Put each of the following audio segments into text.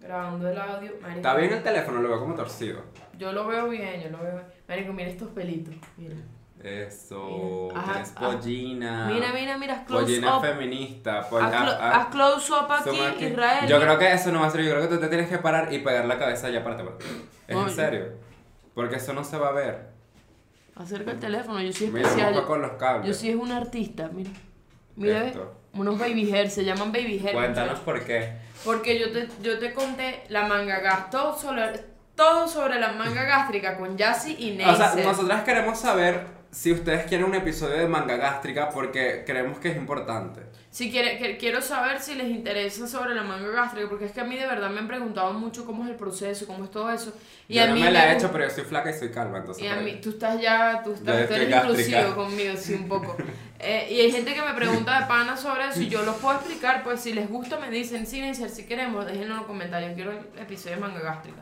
Grabando el audio. Marico, Está bien el teléfono, lo veo como torcido. Yo lo veo bien, yo lo veo bien. Marico, mira estos pelitos. Mira. Eso, Ajá, tienes ajá. pollina. Mira, mira, mira, close Pollina up. feminista. po- Haz, ah, clo- ah, haz close up aquí, suma aquí. Israel. Yo creo que eso no va a ser. Yo creo que tú te tienes que parar y pegar la cabeza allá aparte. aparte. Es No, en yo- serio. Porque eso no se va a ver. Acerca el teléfono, yo soy Mira, especial. moja con los cables. Yo sí es un artista, mira. Mira, ve, Esto. Unos baby hair, se llaman baby hair. Cuéntanos por qué. Porque yo te, yo te conté la manga gas, todo sobre, todo sobre la manga gástrica con Yassi y O sea, Neisser. nosotras queremos saber si ustedes quieren un episodio de manga gástrica porque creemos que es importante. Si quiere, que- quiero saber si les interesa sobre la manga gástrica, porque es que a mí de verdad me han preguntado mucho cómo es el proceso, cómo es todo eso. Y yo a no mí me la he hecho, pero yo soy flaca y soy calva, entonces. Y a mí, tú estás ya, tú, estás, tú eres inclusivo conmigo, sí, un poco. Eh, y hay gente que me pregunta de pana sobre eso y yo los puedo explicar, pues si les gusta me dicen, sí, Neisser, si queremos, déjenlo en los comentarios, quiero el episodio de manga gástrica.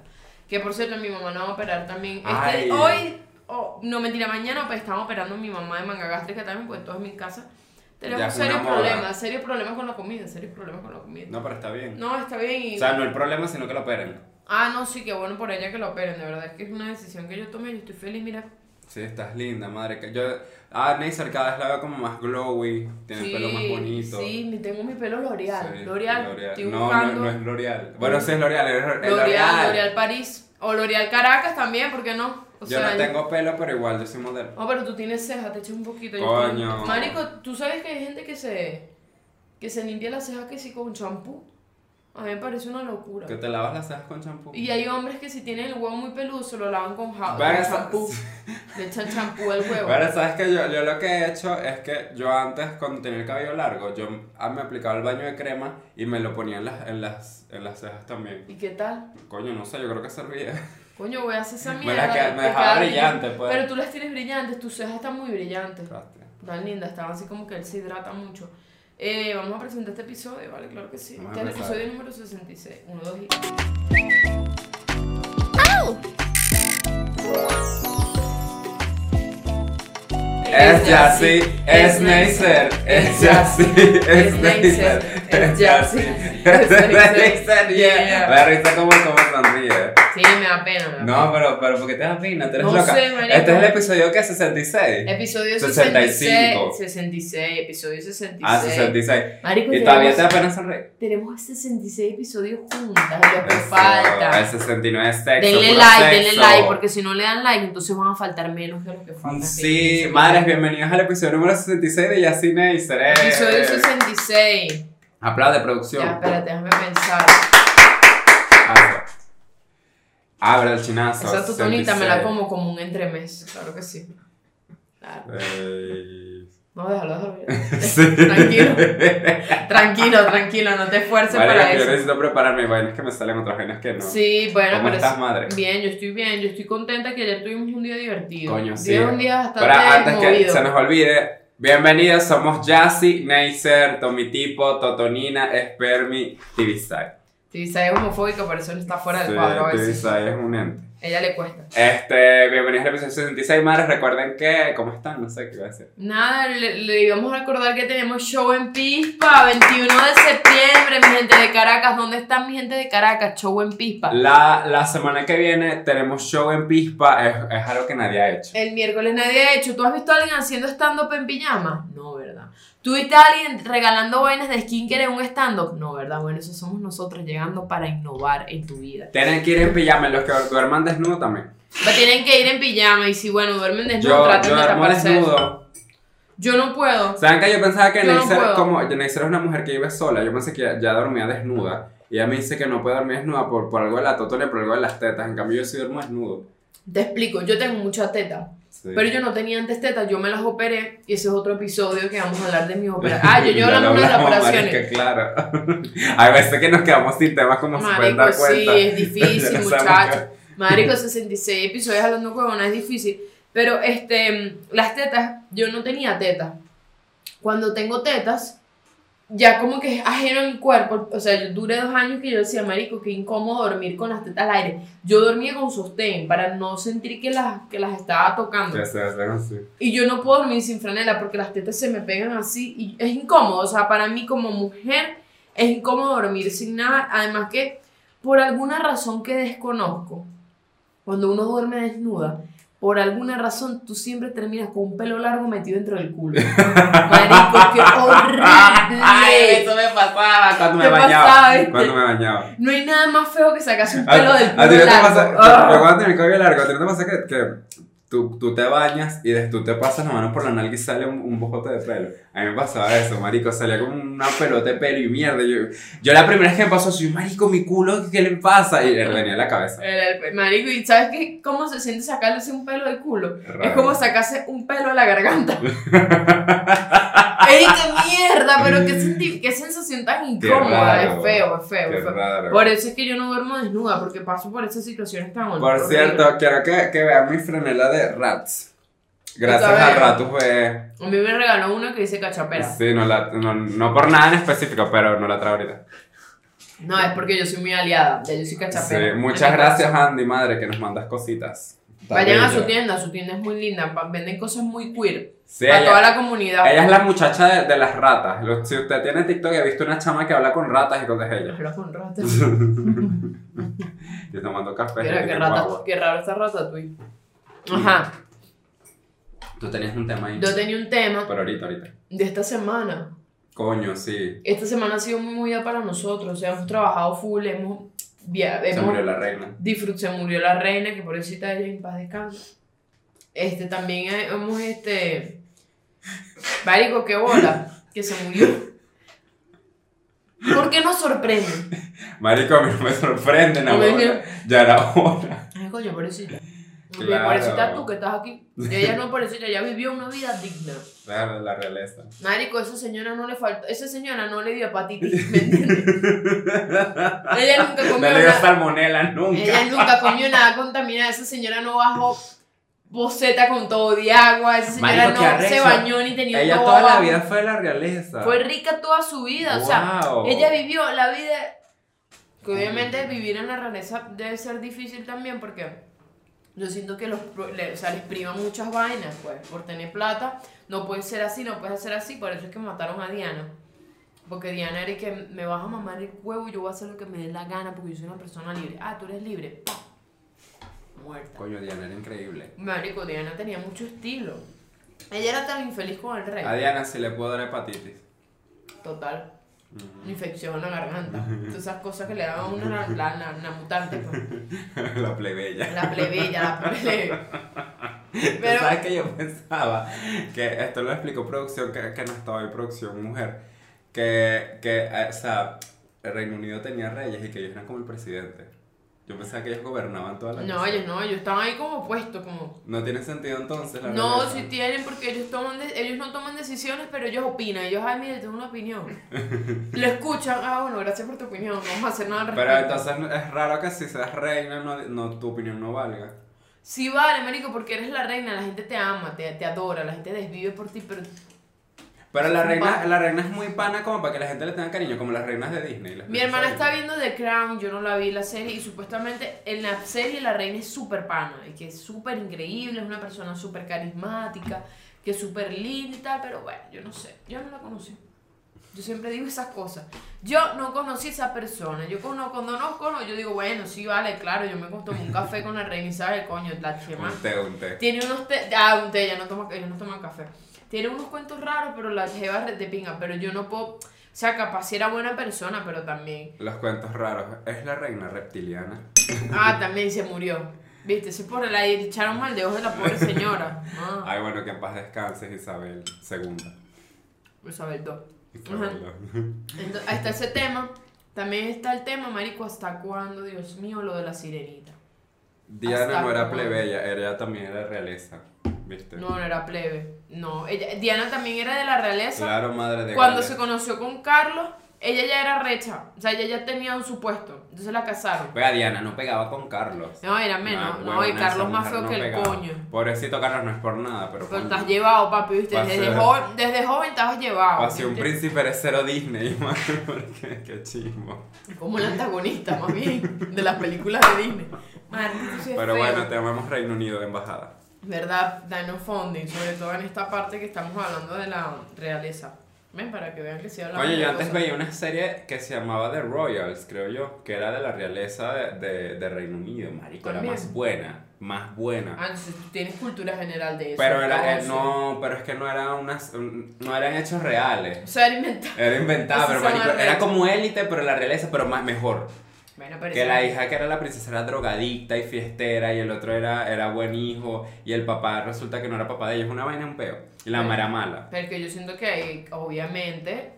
Que por cierto, mi mamá no va a operar también. Este, hoy, oh, no mentira, mañana pues estamos operando a mi mamá de manga gástrica también, pues todos en mi casa. Tenemos serios problemas, serios problemas con la comida, serios problemas con la comida. No, pero está bien. No, está bien y... O sea, no el problema, sino que lo operen. Ah, no, sí, que bueno por ella que lo operen, de verdad es que es una decisión que yo tomé, yo estoy feliz, mira. Sí, estás linda, madre. Yo, ah, Neisser cada vez la veo como más glowy, tiene el pelo más bonito. Sí, tengo mi pelo L'Oreal. Sí, L'Oreal. No, no, buscando no es L'Oreal. Bueno, sí es L'Oreal, es L'Oreal, L'Oreal París. O L'Oreal Caracas también, ¿por qué no? O Yo no tengo pelo, pero igual yo soy modelo. No, pero tú tienes cejas, te echas un poquito. yo Coño. estoy- Marico, ¿tú sabes que hay gente que se, que se limpia las cejas que sí con champú? A mí me parece una locura. Que te lavas las cejas con champú. Y hay hombres que si tienen el huevo muy peludo se lo lavan con, ja- con Verga, champú. Le echan champú al huevo. Bueno, sabes que yo, yo lo que he hecho es que yo antes, cuando tenía el cabello largo, yo ah, me aplicaba el baño de crema y me lo ponía en las, en las, en las cejas también. ¿Y qué tal? Coño, no sé, yo creo que servía. Coño, voy a hacer esa mierda. que- me dejaba brillante, pues. Pero tú las tienes brillantes, tus cejas están muy brillantes. Hostia. Tan lindas, estaban así como que él se hidrata mucho. Eh, vamos a presentar este episodio, ¿vale? Claro que sí. Vamos Este es el episodio número 66. 1, 2 y... Es Yassi, es Neisser, es Yassi, es Neisser, es Neisser, yeah. Me da risa como, como sonríe. Sí, me da pena. Me da No, pero, pero ¿por qué te da pena? Tú eres No loca. sé, marico. Este es el episodio que 66. pena. Episodio 65. 66. 66, episodio 66. Ah, 66. Marico, Y todavía te da pena sonreír. tenemos 66 episodios juntas, y lo que falta. El 69 es sexo. Denle like, denle sexo. like, porque si no le dan like, entonces van a faltar menos que los que faltan. Sí, madres, bienvenidos al episodio número 66 de Yassi Neisser. eh. Episodio 66. Aplaude, producción. Ya, espérate, déjame pensar. Ah, Abre el chinazo. Esa tutonita me la 66. como como un entremés, claro que sí. Claro. No, déjalo, déjalo. Sí. Tranquilo. Tranquilo, tranquilo, no te esfuerces Vale, para que yo eso. necesito prepararme. Bueno, es que me salen otras vainas que no. Sí, bueno, ¿Cómo pero estás, es- madre? Bien, yo estoy bien, yo estoy contenta que ayer tuvimos un día divertido. Coño, sí. Tuvimos un día bastante Pero antes que movido. se nos olvide, bienvenidos, somos Yassi, Neisser, Tomitipo, Totonina, Espermi, Tibisay. Sí, sabes homofóbica, por eso él está fuera del Sí, cuadro. Tibisay es un ente. Ella le cuesta. Este, bienvenidos al episodio 66, madres. Recuerden que, ¿cómo están? No sé qué iba a decir. Nada, le, le íbamos a recordar que tenemos show en Pispa, 21 de septiembre, mi gente de Caracas. ¿Dónde están mi gente de Caracas? Show en Pispa. La, la semana que viene tenemos show en Pispa, es, es algo que nadie ha hecho. El miércoles nadie ha hecho. ¿Tú has visto a alguien haciendo stand-up en pijama? No, ¿verdad? ¿Tú viste a alguien regalando vainas de skincare en un stand-up? No, ¿verdad? Bueno, eso somos nosotros llegando para innovar en tu vida. Tienen que ir en pijama, los que duerman desnudos también. Pero tienen que ir en pijama y si, bueno, duermen desnudos, Yo, traten yo de taparse desnudo. Yo no puedo. ¿Saben que yo pensaba que no Neisser, puedo. como Neisser es una mujer que vive sola, yo pensé que ya, ya dormía desnuda. Y ella me dice que no puede dormir desnuda por, por algo de la totona y por algo de las tetas. En cambio, yo sí duermo desnudo. Te explico, yo tengo mucha teta. Sí. Pero yo no tenía antes tetas, yo me las operé y ese es otro episodio que vamos a hablar de mis operaciones. Ah, yo, yo hablamos de las operaciones. marica, claro. Hay veces que nos quedamos sin temas como se pueden dar Marico, sí, cuenta. es difícil, muchachos. Marico, 66 episodios hablando huevona, es difícil. Pero este, las tetas, yo no tenía tetas. Cuando tengo tetas, ya como que es ajeno a mi cuerpo. O sea, yo duré dos años que yo decía, marico, qué incómodo dormir con las tetas al aire. Yo dormía con sostén para no sentir que las, que las estaba tocando. Ya así. Y yo no puedo dormir sin franela porque las tetas se me pegan así y es incómodo. O sea, para mí como mujer Es incómodo dormir sin nada. Además que, por alguna razón que desconozco, cuando uno duerme desnuda, por alguna razón tú siempre terminas con un pelo largo metido dentro del culo. Marico, qué horrible. Eso me pasaba cuando me ¿Te bañaba. pasaba? Cuando me bañaba. No hay nada más feo que sacarse un A- pelo del a culo ti no te largo. pasa, Ah. cuando el cabello largo, a ti no te pasa que, que tú, tú te bañas y desde tú te pasas la mano por la nalga y sale un, un bojote de pelo. A mí me pasaba eso, marico, salía como una pelota de pelo y mierda. Yo, yo la primera vez que me pasó así, marico, mi culo, ¿qué le pasa? Y le venía en la cabeza. El- el- marico, ¿y sabes qué? ¿Cómo se siente sacarse un pelo del culo? Raro. Es como sacarse un pelo de la garganta. ¡Ey, qué mierda! Pero qué, senti- qué sensación tan incómoda. raro. Es feo, es feo, es feo. raro. Por eso es que yo no duermo desnuda, porque paso por esas situaciones tan Por cierto, quiero que, que vean mi franela de Rats. Gracias Está a. Ratus ve. A mí me regaló una que dice cachapera. Sí, no, la, no, no por nada en específico, pero no la traigo ahorita. No, es porque yo soy muy aliada. Ya yo soy Sí, cachapera. muchas gracias, Andy, madre, que nos mandas cositas. Está Vayan a bello. su tienda, su tienda es muy linda. Venden cosas muy queer. Sí, para ella- toda la comunidad. Ella es la muchacha de, de las ratas. Si usted tiene TikTok y ha visto una chama que habla con ratas y cosas de ella. Habla con ratas. Y tomando café. Mira, qué, rata, qué raro esta rata Ajá. Tú tenías un tema ahí. Yo tenía un tema Pero ahorita, ahorita. de esta semana. Coño, sí. Esta semana ha sido muy movida para nosotros. O sea, hemos trabajado full, hemos. via- Se hemos murió la reina. disfrut- se murió la reina, que pobrecita ella en paz descanse. Este, también he- hemos, este. Marico, qué bola, que se murió. ¿Por qué nos sorprende? Marico, a mí no me sorprende, dijeron- Ya era hora. Ay, coño, pobrecita. Claro. Pobrecita tú que estás aquí. Ella no, pobrecita, ella vivió una vida digna. La, la realeza. Marico, esa señora no le faltó, esa señora no le dio hepatitis, ¿me entiendes? ella nunca No comió le dio nada, salmonela nunca. ella nunca comió nada contaminado, esa señora no bajó boceta con todo de agua, esa señora Marico, no se bañó ni tenía Ella toda la vida fue de la realeza. Fue rica toda su vida, o sea, Wow. ella vivió la vida que obviamente vivir en la realeza debe ser difícil también porque yo siento que los, o sea, les privan muchas vainas, pues, por tener plata, no puede ser así, no puedes hacer así, por eso es que mataron a Diana. Porque Diana era que me vas a mamar el huevo y yo voy a hacer lo que me dé la gana porque yo soy una persona libre. Ah, tú eres libre. ¡Pah! Muerta. Coño, Diana era increíble. Marico, Diana tenía mucho estilo. Ella era tan infeliz con el rey. A Diana sí le puedo dar hepatitis. Total. Infección en la garganta. Todas esas cosas que le daban a uno la, la, la, la mutante. pues. la plebeya. La plebeya, la plebe. Pero, Pero- ¿Sabes que yo pensaba? Que esto lo explicó producción, que, que no estaba en producción, mujer. Que, que, eh, o sea, el Reino Unido tenía reyes y que ellos eran como el presidente. Yo pensaba que ellos gobernaban toda la No, ellos no, ellos estaban ahí como puestos, como... No tiene sentido entonces la No, si tienen, porque ellos toman de- ellos no toman decisiones, pero ellos opinan. Ellos, ay, mire, tengo una opinión. Lo escuchan, ah, bueno, gracias por tu opinión, no vamos a hacer nada al Pero entonces es raro que si seas reina no, no, tu opinión no valga. Sí vale, marico, porque eres la reina, la gente te ama, te, te adora, la gente desvive por ti, pero... Pero la pana. la reina es muy pana como para que la gente le tenga cariño, como las reinas de Disney. Mi hermana está viendo The Crown, yo no la vi la serie, y supuestamente en la serie la reina es súper pana, y que es súper increíble, es una persona súper carismática, que es súper linda y tal, pero bueno, yo no sé, yo no la conocí. Yo siempre digo esas cosas. Yo no conocí a esa persona. Yo cono- cuando no conozco, yo digo, bueno, sí, vale, claro, yo me tomé un café con la reina y sabe, coño, la chema. Un té, un té. Tiene unos té, ah, un té, ella no toma, ella no toma café. Tiene unos cuentos raros, pero la jeva de pinga, pero yo no puedo, o sea, capaz si era buena persona, pero también, Los cuentos raros. Es la reina reptiliana. ah, también se murió. Viste, se por la echaron mal de ojos de la pobre señora. Ah, Ay, bueno, que en paz descanses, Isabel II. Isabel II. Isabel II. Entonces, ahí está ese tema. También está el tema, marico, ¿hasta cuándo, Dios mío, lo de la sirenita? Diana no era plebeya, ella también era realeza. ¿Viste? No, no era plebe. No, ella, Diana también era de la realeza. Claro, madre de Cuando Gales. se conoció con Carlos, ella ya era recha. O sea, ella ya tenía un supuesto. Entonces la casaron. Oiga, Diana no pegaba con Carlos. No, era menos. Nah, no, y Carlos más feo no que el pegaba. coño. Pobrecito Carlos no es por nada, pero. Estás llevado, papi, ¿viste? Pasé- Desde joven, desde joven estabas llevado. Pasé un príncipe heredero Disney, madre, porque qué chismo. Como el antagonista, más bien, de las películas de Disney. Sea Pero feo. bueno, te amamos Reino Unido, embajada. ¿Verdad? Dino Funding, sobre todo en esta parte que estamos hablando de la realeza. Ven, para que vean que sí hablamos Oye, yo antes veía una serie que se llamaba The Royals, creo yo, que era de la realeza de, de, de Reino Unido, marico, También. más buena, más buena. Ah, entonces tú tienes cultura general de eso. Pero era, eh, no, pero es que no eran unas, no eran hechos reales. O sea, era inventado. Era inventado, Eso pero marico, era como élite, pero la realeza, pero más mejor. Bueno, pero Que la hija que era la princesa era drogadicta y fiestera y el otro era, era buen hijo y el papá resulta que no era papá de ellos, una vaina un peo. Y la mala. Pero que yo siento que, obviamente.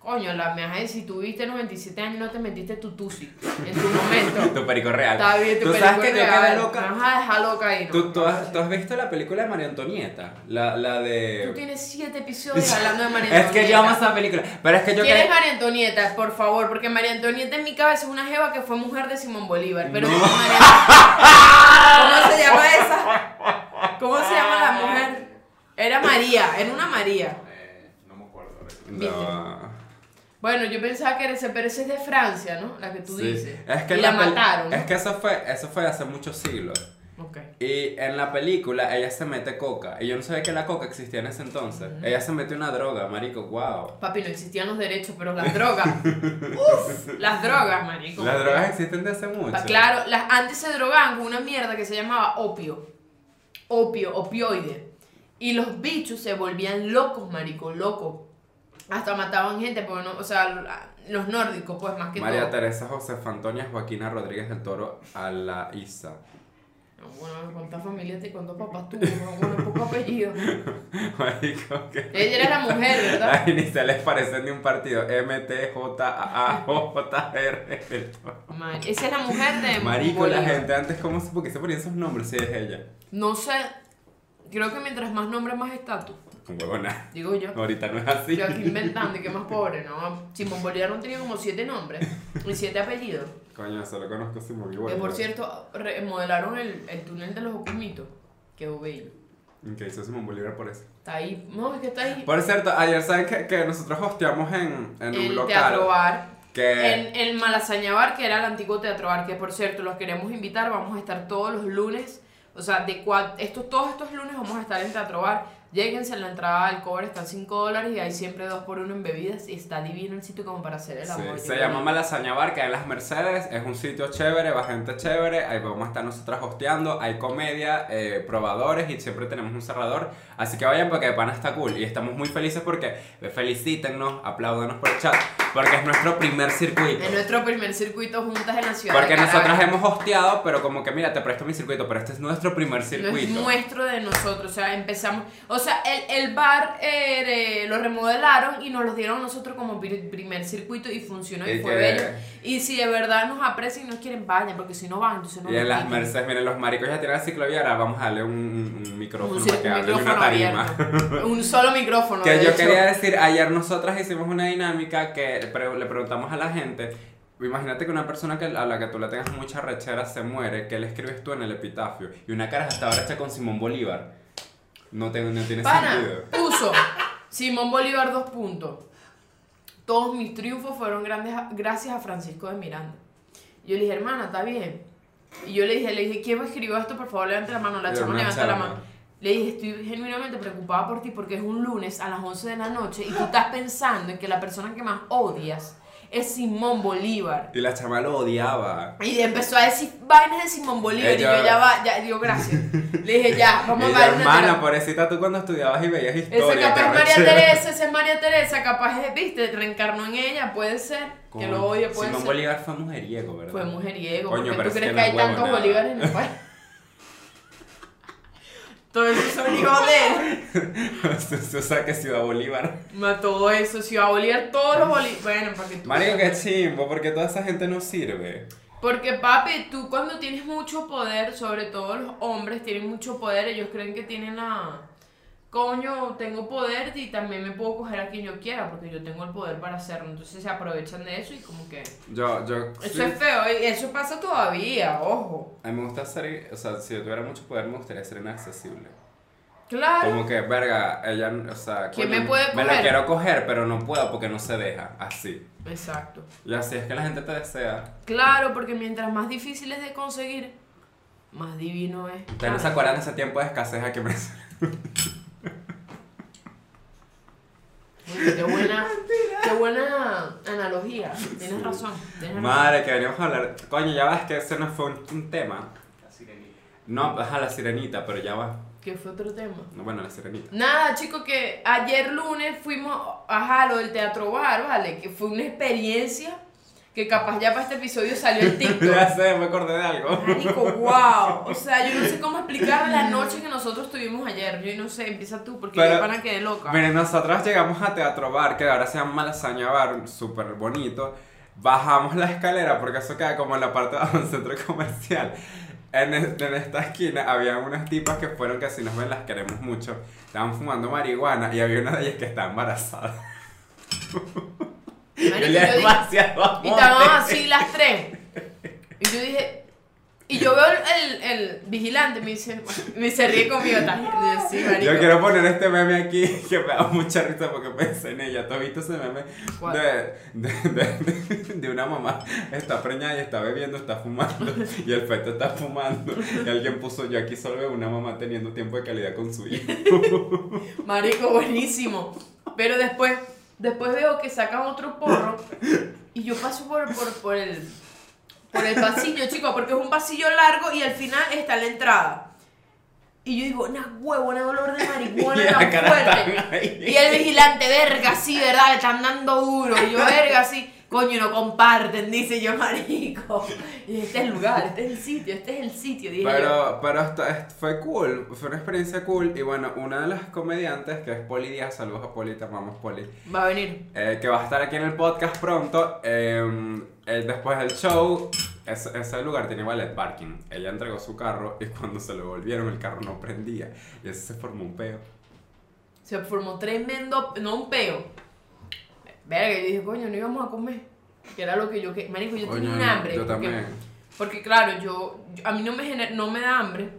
Coño, la me si tuviste 97 años y no te metiste tu tusi en tu momento. Tu perico real. Está bien, tu Tú película sabes que yo real, quedé Me vas a dejar loca ahí, ¿no? ¿Tú, tú, has, tú has visto la película de María Antonieta? La, la de... Tú tienes 7 episodios hablando de María Es Antonieta. que yo amo esa película. Pero es que yo ¿Quién es. María Antonieta? Por favor, porque María Antonieta en mi cabeza es una jeva que fue mujer de Simón Bolívar. Pero No. María- ¿Cómo se llama esa? ¿Cómo se llama la mujer? Era María, era una María. no me acuerdo. No. Bueno, yo pensaba que ese, pero ese es de Francia, ¿no? La que tú Sí. dices. Es que y la, mataron. ¿no? Es que eso fue, eso fue hace muchos siglos. Ok. Y en la película ella se mete coca. Y yo no sabía que la coca existía en ese entonces. Ella se mete una droga, marico, wow. Papi, no existían los derechos, pero las drogas. Uf, las drogas, marico. Las drogas existen desde hace mucho. Pa- Claro, las, antes se drogaban con una mierda que se llamaba opio. Opio, opioide. Y los bichos se volvían locos, marico, locos. Hasta mataban gente, porque no, o sea, los nórdicos, pues más que María todo. Teresa Josefa Antonia Joaquina Rodríguez del Toro a la Isa. No, Bueno, ¿cuántas familias y cuántos papás tuvo? No, Bueno, poco apellido. Marico, que. Ella era la mujer, ¿verdad? Las iniciales parecen de un partido. M, T, J, A, A, J, R. del Toro. Ma- Esa es la mujer de Marico, la gente antes, ¿cómo se, ¿por qué se ponían esos nombres si es ella? No sé, creo que mientras más nombres, más estatus. Huevona. Digo yo. Ahorita no es así. Yo aquí inventando y que más pobre, ¿no? Simón Bolívar no tenía como siete nombres y siete apellidos. Coño, solo conozco a Simón y Que por cierto, remodelaron el, el túnel de los Ocumitos. Quedó bello. Que hizo Simón Bolívar por eso. Está ahí. No, es que está ahí. Por cierto, ayer saben que, que nosotros hosteamos en, en un el local. Teatro Bar. Que. En el Malasaña Bar, que era el antiguo Teatro Bar, que por cierto, los queremos invitar. Vamos a estar todos los lunes. O sea, de cua- estos, todos estos lunes vamos a estar en Teatro Bar. Lléguense, la entrada al cover está en 5 dólares y hay siempre 2 por 1 en bebidas. Y está divino el sitio como para hacer el Sí, amor. se Yo llama creo. Malasaña Bar, que en las Mercedes, es un sitio chévere, va gente chévere, ahí vamos a estar nosotras hosteando, hay comedia, eh, probadores y siempre tenemos un cerrador, así que vayan porque de pana está cool y estamos muy felices porque felicítennos, apláudanos por el chat, porque es nuestro primer circuito. En nuestro primer circuito juntas en la ciudad. Porque de nosotras hemos hosteado, pero como que mira, te presto mi circuito, pero este es nuestro primer No es circuito. nuestro de nosotros, o sea, empezamos, o sea, el, el bar eh, lo remodelaron y nos lo dieron a nosotros como pri- primer circuito y funcionó y, Y fue que- bello. Y si de verdad nos aprecian y nos quieren, vayan, porque si no van, entonces no Y en las. Mercedes, miren, los maricos ya tienen la ciclovía, ahora vamos a darle un, un- micrófono un, para que un hable y una micrófono tarima. abierto. Un solo micrófono. Que yo hecho. quería decir, ayer nosotras hicimos una dinámica que pre- le preguntamos a la gente, imagínate que una persona que, a la que tú le tengas mucha rechera se muere, ¿qué le escribes tú en el epitafio? Y una cara hasta ahora hecha con Simón Bolívar. No, tengo, no tiene Pana, sentido. puso Simón Bolívar dos puntos. Todos mis triunfos fueron grandes a- gracias a Francisco de Miranda. Yo le dije, hermana, está bien. Y yo le dije, le dije, ¿quién me escribió esto? Por favor, levante la mano. La chama levanta la mano. Le dije, estoy genuinamente preocupada por ti porque es un lunes a las 11 de la noche y tú estás pensando en que la persona que más odias es Simón Bolívar. Y la chama lo odiaba. Y empezó a decir vainas de Simón Bolívar Ella- y yo ya va, ya digo gracias. Le dije, ya, vamos a Ella, una hermana, terapia". pobrecita, tú cuando estudiabas y veías Esa historia. capaz qué es María. Teresa, esa es María Teresa, capaz viste, reencarnó en ella, puede ser, que lo oye, puede Simón ser. Bolívar fue mujeriego, ¿verdad? Fue mujeriego, Coño, porque tú es crees que que, hay tantos bolívares en el país. Todo eso hijos de él. o sea, que Ciudad Bolívar. Ma, Todo eso, Ciudad Bolívar, todos los bolívares. Bueno, para que tú. Mario, qué chimbo, porque toda esa gente no sirve. Porque, papi, tú cuando tienes mucho poder, sobre todo los hombres tienen mucho poder, ellos creen que tienen la. Coño, tengo poder y también me puedo coger a quien yo quiera, porque yo tengo el poder para hacerlo. Entonces se aprovechan de eso y como que. Yo, yo. Eso sí. es feo, y eso pasa todavía, ojo. A mí me gusta ser, o sea, si yo tuviera mucho poder me gustaría ser inaccesible. Claro. Como que, verga, ella, o sea, ¿Quién coño, me puede Me la coger? quiero coger, pero no puedo porque no se deja, así. Exacto. Y así es que la gente te desea. Claro, porque mientras más difícil es de conseguir, más divino es. Ustedes no se acuerdan de ese tiempo de escasez aquí en Venezuela. Oye, qué buena, qué buena analogía. Tienes razón. Tienes razón. Madre, que veníamos a hablar. Coño, ya vas que ese no fue un, un tema. No, ajá, la sirenita, pero ya va. ¿Qué fue otro tema? No, bueno, la sirenita. Nada, chicos, que ayer lunes fuimos, ajá, lo del teatro bar, ¿vale? Que fue una experiencia que capaz ya para este episodio salió el TikTok. ya sé, me acordé de algo. Marico, wow. O sea, yo no sé cómo explicar la noche que nosotros tuvimos ayer. Yo no sé, empieza tú, porque Pero- yo para quedé loca. Miren, nosotros llegamos a Teatro Bar, que ahora se llama Lasaña Bar, súper bonito. Bajamos la escalera, porque eso queda como en la parte de un centro comercial. En, es- en esta esquina había unas tipas que fueron que si nos ven las queremos mucho. Estaban fumando marihuana y había una de ellas que estaba embarazada. Marico, Y estábamos así las tres. Y yo dije. Y yo veo el, el, el vigilante, me dice, me se ríe conmigo. Está, y yo, sí, marico. Yo quiero poner este meme aquí que me da mucha risa porque pensé en ella. ¿Tú has visto ese meme? De, de, de, de una mamá está preñada y está bebiendo, está fumando y el feto está fumando. Y alguien puso, yo aquí solo veo una mamá teniendo tiempo de calidad con su hijo. Marico, buenísimo. Pero después, después veo que sacan otro porro y yo paso por, por, por el por el pasillo, chicos, porque es un pasillo largo y al final está la entrada. Y yo digo, una huevo, un olor de marihuana cara fuerte. Y el vigilante, verga, sí, ¿verdad? Le están dando duro. Y yo, verga, sí. Coño, no comparten, dice yo, marico. Y este es el lugar, este es el sitio, este es el sitio, dije yo. Pero, pero esto fue cool, fue una experiencia cool. Y bueno, una de las comediantes, que es Poli Díaz, saludos a Poli, te amamos Poli. Va a venir. eh, que va a estar aquí en el podcast pronto. eh, eh, después del show, ese, ese lugar tiene ballet parking. Ella entregó su carro y cuando se lo volvieron, el carro no prendía. Y ese se formó un peo. Se formó tremendo, no un peo. Verga, yo dije, coño, no íbamos a comer. Que era lo que yo que Marico, yo tenía un hambre. Yo porque, también. porque claro, yo, yo- a mí no me gener- no me da hambre.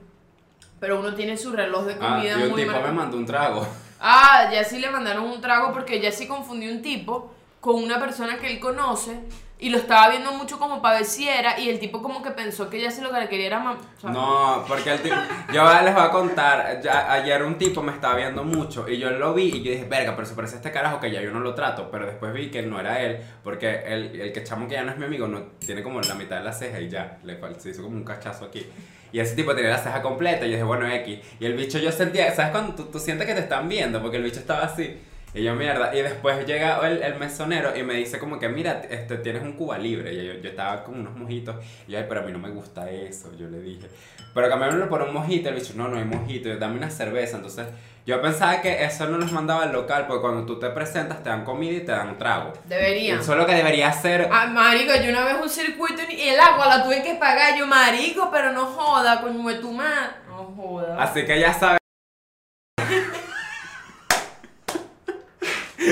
Pero uno tiene su reloj de Ah, comida y un muy tipo me mandó un trago. Ah, ya sí le mandaron un trago porque ya sí confundió un tipo con una persona que él conoce y lo estaba viendo mucho como para ver si era y el tipo como que pensó que ya sí lo que le quería era mam- o sea, No, porque el tipo. Yo les voy a contar. ya- ayer un tipo me estaba viendo mucho y yo lo vi y yo dije, verga, pero se parece a este carajo que ya yo no lo trato. Pero después vi que no era él, porque el, el que chamo que ya no es mi amigo no tiene como la mitad de la ceja y ya, le se hizo como un cachazo aquí. Y ese tipo tenía la ceja completa y yo dije, bueno, X. Y el bicho yo sentía, ¿sabes cuando tú, tú sientes que te están viendo? Porque el bicho estaba así. Y yo, mierda. Y después llega el, el mesonero y me dice como que, mira, este, tienes un Cuba libre. Y yo, yo estaba con unos mojitos. Y yo, ay, pero a mí no me gusta eso. Yo le dije. Pero cambiármelo por un mojito. El bicho, no, no hay mojito. Yo, dame una cerveza. Entonces, yo pensaba que eso no los mandaba al local. Porque cuando tú te presentas, te dan comida y te dan trago. debería. Eso es lo que debería hacer. Ah, marico, yo una vez un circuito y el agua la tuve que pagar. Yo, marico, pero no joda, coño tu madre. No joda. Así que ya sabes.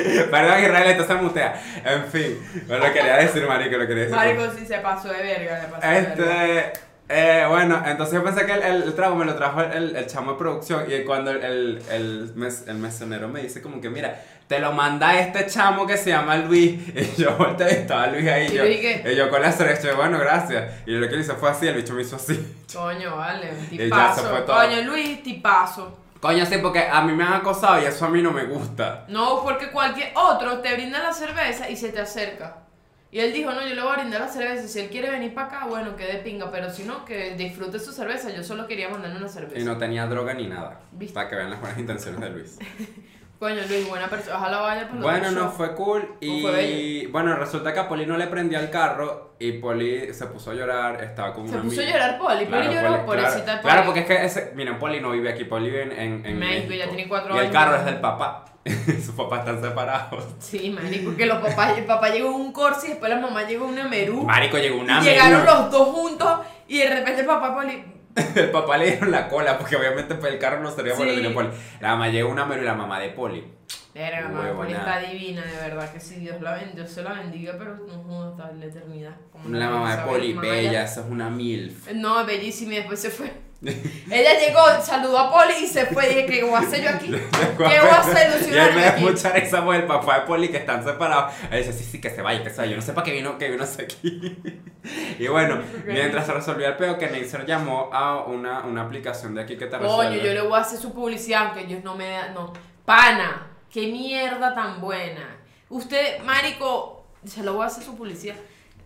Perdón, Israel, esto se mutea. En fin, no lo quería decir, marico, lo quería decir. Marico, sí se pasó de verga, le pasó de verga. Este, eh, bueno, entonces yo pensé que el, el, el trago me lo trajo el, el, chamo de producción y cuando el, el, el, mes- el mesonero me dice como que mira, te lo manda este chamo que se llama Luis y yo volteé y estaba Luis ahí y ¿Y yo, y yo con la cerveza, yo, bueno, gracias. Y lo que le hice fue así, el bicho me hizo así. Coño, vale, un Y ya se tipazo. fue todo. Coño, Luis, tipazo. Coño, sí, porque a mí me han acosado y eso a mí no me gusta. No, porque cualquier otro te brinda la cerveza y se te acerca. Y él dijo, no, yo le voy a brindar la cerveza. Si él quiere venir para acá, bueno, que de pinga. Pero si no, que disfrute su cerveza. Yo solo quería mandarle una cerveza. Y no tenía droga ni nada. ¿Viste? Para que vean las buenas intenciones de Luis. Coño, Luis, buena persona. Ojalá vaya por Bueno, no, fue cool. Y fue bueno, resulta que a Poli no le prendía el carro y Poli se puso a llorar. Estaba con Se una puso a llorar Poli. Poli Claro, lloró, pobrecita claro. Poli. Claro, porque es que ese, miren, Poli no vive aquí, Poli vive en, en, en México, México. ya tiene cuatro y años. el carro es del papá. Sus papás están separados. Sí, marico, que los papás, el papá llegó un Corsi y después la mamá llegó una Merú. Marico, llegó una y llegaron los dos juntos y de repente el papá Poli... El papá le dieron la cola porque obviamente pues, el carro no sería por Sí. el de Poli. La mamá llegó una menú y la mamá de Poli. Verga, mamá, Huevona. Poli está divina, de verdad que sí, Dios la bendiga, Dios se la bendiga, pero no hasta la eternidad. como La mamá de Poli, bella, esa es una milf. No, bellísima y después se fue. Ella llegó, saludó a Poli y se fue. Dije, ¿qué voy a hacer yo aquí? ¿Qué voy a hacer, Y él ilusionarme me mucha risa por el papá de Poli que están separados. Él dice, sí, sí, que se vaya, que se vaya. Yo no sé para qué vino, que vino hasta aquí. y bueno, mientras se resolvía el peo, que Neisser llamó a una, una aplicación de aquí que te Coño, resuelve. yo le voy a hacer su publicidad, aunque ellos no me dan, no. Pana, qué mierda tan buena. Usted, marico, se lo voy a hacer su publicidad.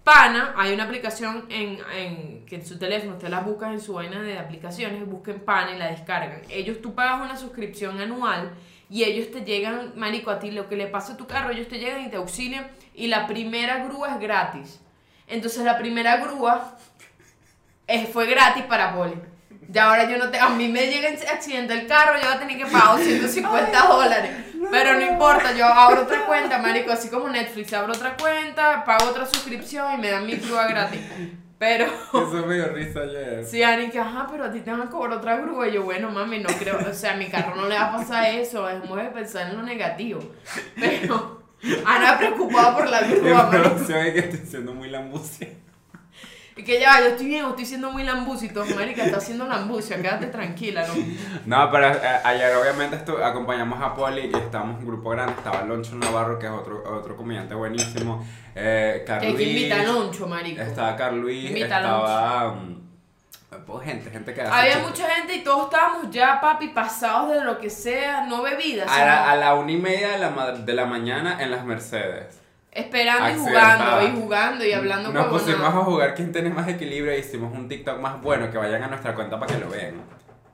Pana, hay una aplicación en, en- que en su teléfono, usted la busca en su vaina de aplicaciones, busquen Pana y la descargan. Ellos, tú pagas una suscripción anual y ellos te llegan, marico, a ti lo que le pasa a tu carro, ellos te llegan y te auxilian y la primera grúa es gratis. Entonces la primera grúa fue gratis para Poli. Y ahora yo no te, a mí me llega en accidente el carro, yo voy a tener que pagar 150 dólares. Pero no importa, yo abro otra cuenta, marico, así como Netflix, abro otra cuenta, pago otra suscripción y me dan mi grúa gratis. Pero Eso me dio risa ayer. Sí, Ani, que ajá, pero a ti te van a cobrar otra grúa. Y yo, bueno, mami, no creo, o sea, a mi carro no le va a pasar eso, dejemos de pensar en lo negativo. Pero Ana preocupada por la grúa, marico. que estoy siendo muy lambucia. Y que ya, yo estoy bien, estoy siendo muy lambusito, marica, está haciendo lambucia, quédate tranquila, ¿no? No, pero eh, ayer obviamente estu- acompañamos a Poli y estábamos un grupo grande. Estaba Loncho Navarro, que es otro, otro comediante buenísimo. Eh, Que Carluis. que invita a Loncho, marico. Estaba Carluis, Invita a estaba. mm, pues, gente, gente que hace Había chistes. mucha gente y todos estábamos ya, papi, pasados de lo que sea, no bebidas, A sino la, a la una y media de la, ma- de la mañana en las Mercedes. Esperando y jugando, y jugando y hablando Nos con pusimos a jugar quién tiene más equilibrio y hicimos un TikTok más bueno que vayan a nuestra cuenta para que lo vean.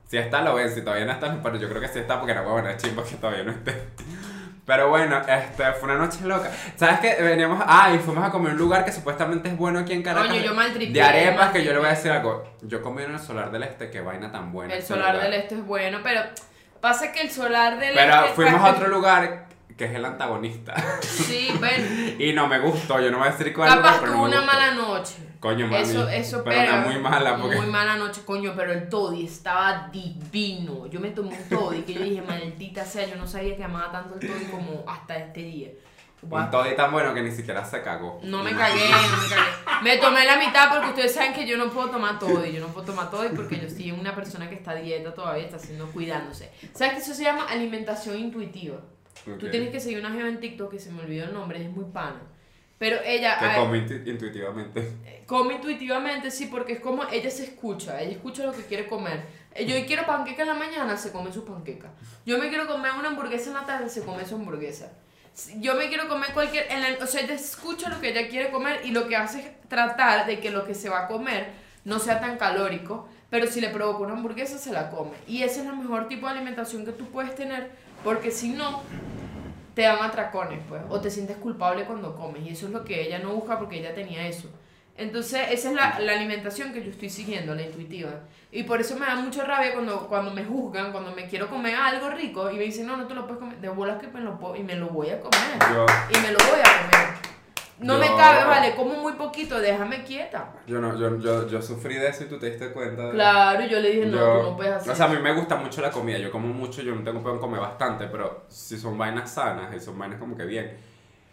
Si está, lo ven, si todavía no está, pero yo creo que sí está porque no puedo poner chimbo que todavía no esté. Pero bueno, este, fue una noche loca. ¿Sabes qué? Veníamos, ah, y fuimos a comer a un lugar que supuestamente es bueno aquí en Caracas. Coño, yo maltripié, De arepas, que yo le voy a decir algo. Yo comí en el Solar del Este, qué vaina tan buena. El ese solar lugar. del este es bueno, pero pasa que el solar del Pero este. fuimos a otro lugar que es el antagonista. Sí, bueno. y no me gustó, yo no voy a decir cuál Capaz pero tuvo no una gustó. mala noche. Coño, mami. Eso, eso pero pega. una muy mala porque... Muy mala noche, coño, pero el toddy estaba divino. Yo me tomé un toddy que yo dije, maldita sea, yo no sabía que amaba tanto el toddy como hasta este día. Un toddy tan bueno que ni siquiera se cagó. No me cagué, no me cagué. Me tomé la mitad porque ustedes saben que yo no puedo tomar todo y yo no puedo tomar todo porque yo soy una persona que está a dieta todavía, está haciendo cuidándose. ¿Sabes que eso se llama alimentación intuitiva? Tú tienes que seguir una jeva en TikTok que se me olvidó el nombre, es muy pana. Pero ella Que come intu- intuitivamente. come intuitivamente, sí, porque es como ella se escucha, ella escucha lo que quiere comer. Eh, Yo quiero panqueca en la mañana, se come su panqueca. Yo me quiero comer una hamburguesa en la tarde, se come su hamburguesa. Yo me quiero comer cualquier, en la- o sea, ella escucha lo que ella quiere comer y lo que hace es tratar de que lo que se va a comer no sea tan calórico, pero si le provoca una hamburguesa se la come. Y ese es el mejor tipo de alimentación que tú puedes tener, porque si no, te dan atracones, pues, o te sientes culpable cuando comes, y eso es lo que ella no busca porque ella tenía eso. Entonces, esa es la, la alimentación que yo estoy siguiendo, la intuitiva. Y por eso me da mucha rabia cuando, cuando me juzgan, cuando me quiero comer algo rico y me dicen, no, no te lo puedes comer, de bolas que me lo puedo, y me lo voy a comer. Yo, Y me lo voy a comer. No me Yo- cabe, vale, como muy poquito, déjame quieta. yo, no, yo, yo, yo sufrí de eso y tú te diste cuenta. de- Claro, yo le dije, no, Yo- tú no puedes hacer O sea, a mí me gusta mucho la comida. Yo como mucho, yo no tengo problema comer bastante, pero si son vainas sanas y son vainas como que bien.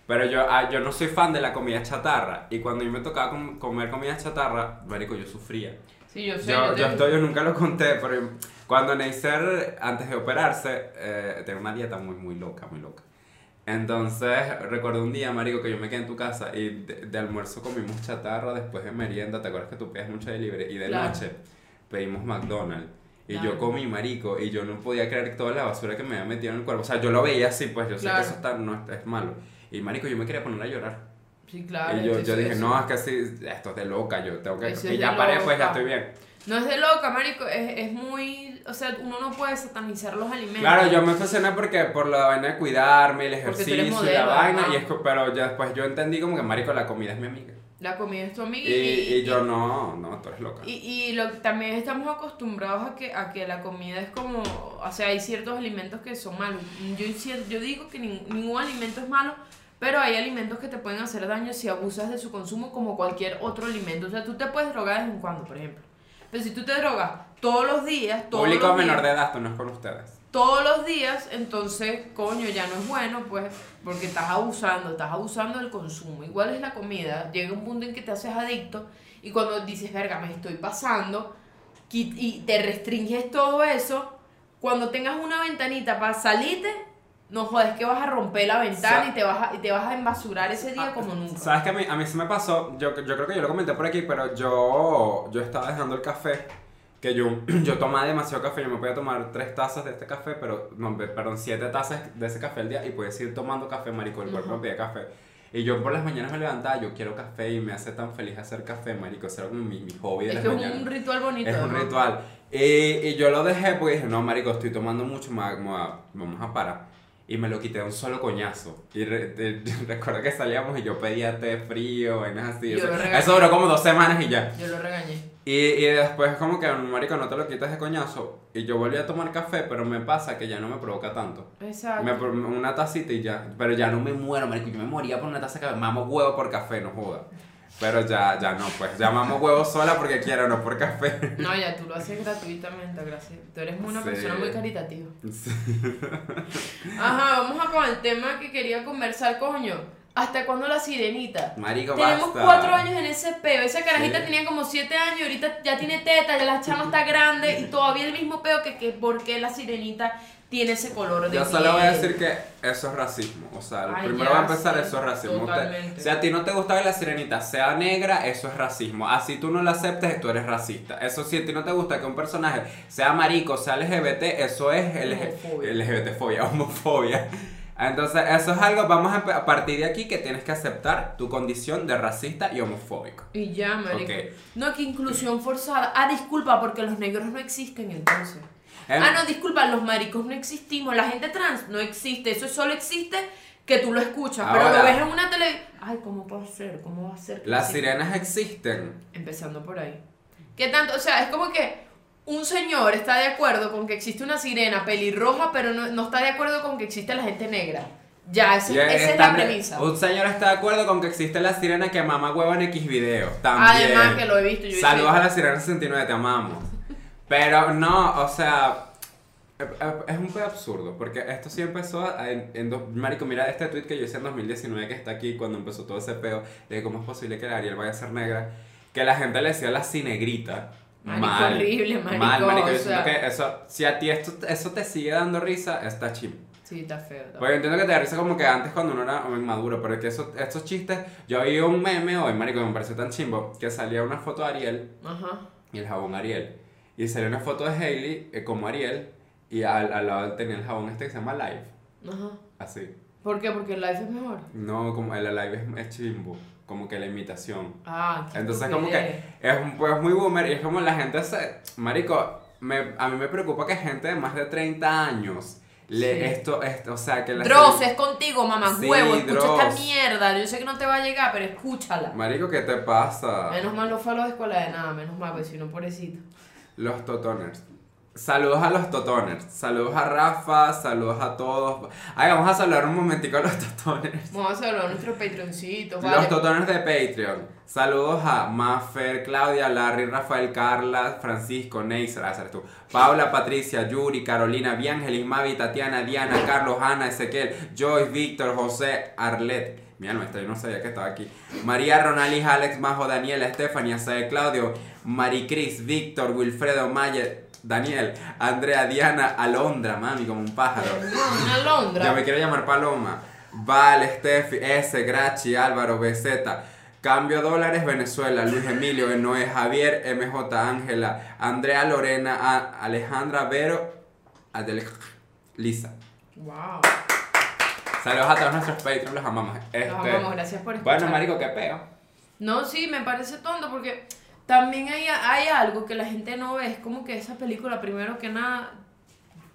Pero yo, ah, yo no soy fan de la comida chatarra. Y cuando a mí me tocaba com- comer comida chatarra, marico, yo sufría. Sí, yo sé. Yo, te- yo, esto yo nunca lo conté, pero cuando Neisser, antes de operarse, eh, tenía una dieta muy, muy loca, muy loca. Entonces, recuerdo un día, marico, que yo me quedé en tu casa y de, de almuerzo comimos chatarra después de merienda. ¿Te acuerdas que tú pides mucho delivery? Y de Claro. noche pedimos McDonald's. Y Claro. yo comí, marico, y yo no podía creer toda la basura que me había metido en el cuerpo. O sea, yo lo veía así, pues yo sé que eso está, no, es- malo. Y, marico, yo me quería poner a llorar. Sí, claro. y yo, es que yo dije, eso- no, es que sí, esto es de loca, yo tengo que... Eso Y ya de paré, pues ya estoy bien. No es de loca, marico, es, es muy... O sea, uno no puede satanizar los alimentos. Claro, yo me obsesioné porque por la vaina de cuidarme, el ejercicio y la modelo, vaina, y es pero ya después yo entendí como que, marico, la comida es mi amiga. La comida es tu amiga Y, y yo no, no, tú eres loca. Y, y lo, también estamos acostumbrados a que, a que la comida es como, o sea, hay ciertos alimentos que son malos. Yo, yo digo que nin- ningún alimento es malo, pero hay alimentos que te pueden hacer daño si abusas de su consumo como cualquier otro alimento. O sea, tú te puedes drogar de vez en cuando, por ejemplo. Pero si tú te drogas todos los días, todos Público los menor días, de edad, esto no es con ustedes. todos los días, entonces, coño, ya no es bueno, pues, porque estás abusando, estás abusando del consumo. Igual es la comida, llega un punto en que te haces adicto y cuando dices, verga, me estoy pasando, y te restringes todo eso, cuando tengas una ventanita para salirte, no jodes que vas a romper la ventana Sa- y te vas a, y te vas a embasurar ese día Ah, como nunca. ¿Sabes que a mí, a mí sí me pasó? Yo, yo creo que yo lo comenté por aquí, pero yo, yo estaba dejando el café que yo, yo tomaba demasiado café, yo me podía tomar tres tazas de este café, pero, no, pe- perdón, siete tazas de ese café al día y podía seguir tomando café, marico, el cuerpo Ajá. me pedía café. Y yo por las mañanas me levantaba, yo quiero café y me hace tan feliz hacer café, marico, eso era como mi, mi hobby de Es las que es mañanas. un ritual bonito. Es un ¿no? ritual. Y, y yo lo dejé porque dije, no, marico, estoy tomando mucho, a- vamos a parar. Y me lo quité de un solo coñazo. Y re- recuerdo que salíamos y yo pedía té frío, vainas así. Yo Eso, duró como dos semanas y ya. Yo lo regañé. Y, y después como que, marico, no te lo quitas de coñazo. Y yo volví a tomar café, pero me pasa que ya no me provoca tanto. Exacto. Me, una tacita y ya. Pero ya no me muero, marico. Yo me moría por una taza de café. Mamo huevo por café, no joda. Pero ya, ya no, pues. Ya mamo huevo sola porque quiero, no por café. No, ya tú lo haces gratuitamente, gracias. Tú eres una Sí. persona muy caritativa. Sí. Ajá, vamos a con el tema que quería conversar, coño. ¿Hasta cuándo la sirenita? Marico, Tenemos basta. cuatro años en ese peo. Esa carajita Sí. tenía como siete años, ahorita ya tiene teta, ya la chama está grande y todavía el mismo peo que, que por qué la sirenita tiene ese color de Yo solo voy a decir que eso es racismo. O sea, Ay, primero va a empezar, sí, eso es racismo. Usted- si a ti no te gusta que la sirenita sea negra, eso es racismo. Así tú no la aceptes, tú eres racista. Eso si a ti no te gusta que un personaje sea marico, sea LGBT, eso es Homofobia. LGBT-fobia, homofobia. Entonces, eso es algo, vamos a, a partir de aquí que tienes que aceptar tu condición de racista y homofóbico. Y ya, marico. Ok. No, que inclusión forzada. Ah, disculpa, porque los negros no existen entonces. Em, Ah, no, disculpa, los maricos no existimos. La gente trans no existe. Eso solo existe que tú lo escuchas. pero Ahora- lo ves en una televisión. Ay, ¿cómo puede ser? ¿Cómo va a ser? Las exista? sirenas existen. Empezando por ahí. ¿Qué tanto? O sea, es como que un señor está de acuerdo con que existe una sirena pelirroja, pero no, no está de acuerdo con que existe la gente negra. Ya, esa es la premisa. Un señor está de acuerdo con que existe la sirena que mama huevo en X video. También. Además que lo he visto. Yo Saludos a la Sirena 69, te amamos. Pero no, o sea, es- un pedo absurdo, porque esto sí empezó en, en dos, Marico, mira este tweet que yo hice en 2019 que está aquí cuando empezó todo ese peo de cómo es posible que la Ariel vaya a ser negra, que la gente le decía la cinegrita. Marico, mal, horrible, marico, mal, marico, yo siento sea. que eso, si a ti esto, eso te sigue dando risa, está chimbo. Sí, está feo. está Porque entiendo que te da risa como que antes cuando uno era inmaduro, pero es que eso, estos chistes, yo vi un meme hoy, marico, que me pareció tan chimbo, que salía una foto de Ariel. Ajá. y el jabón Ariel. Y salió una foto de Hailey eh, como Ariel y al, al lado tenía el jabón este que se llama Live, Ajá. así. ¿Por qué? Porque el live es mejor. No, como el Live es, es chimbo, como que la imitación. Ah, qué Entonces como que es, pues, muy boomer y es como la gente se... Marico, me, a mí me preocupa que gente de más de 30 años le Sí. esto, esto, o sea, que la... Dross, es contigo, mamá Sí, huevo. Escucha esta Dross. mierda. Yo sé que no te va a llegar, pero escúchala. Marico, ¿qué te pasa? Menos mal no fue a la escuela de nada, menos mal, pues si no, pobrecito. Los Totoners. Saludos a los Totoners. Saludos a Rafa, saludos a todos. Ay, vamos a saludar un momentico a los Totoners. Vamos a saludar a nuestros patroncitos, Los ¿vale? Totoners de Patreon. Saludos a Maffer, Claudia, Larry, Rafael, Carla, Francisco, Neisser, ah, tú. Paula, Patricia, Yuri, Carolina, Biangelis, Mavi, Tatiana, Diana, Carlos, Ana, Ezequiel, Joyce, Víctor, José, Arlet. Mi alma, esta yo no sabía que estaba aquí. María, Ronalis, Alex, Majo, Daniela, Estefania, Sae, Claudio, Maricris, Víctor, Wilfredo, Mayer, Daniel, Andrea, Diana, Alondra, mami, como un pájaro. Una Londra. Ya me quiero llamar Paloma. Val, Steffi, S, Grachi, Álvaro, BZ. Cambio dólares, Venezuela. Luis Emilio, Noé, Javier, MJ, Ángela, Andrea, Lorena, A- Alejandra, Vero, Adele, Lisa. Wow. Saludos a todos nuestros Patreons, los amamos. Este, Nos amamos, gracias por escuchar. bueno, marico, qué peo. No, sí, me parece tonto porque también hay, hay algo que la gente no ve. Es como que esa película, primero que nada,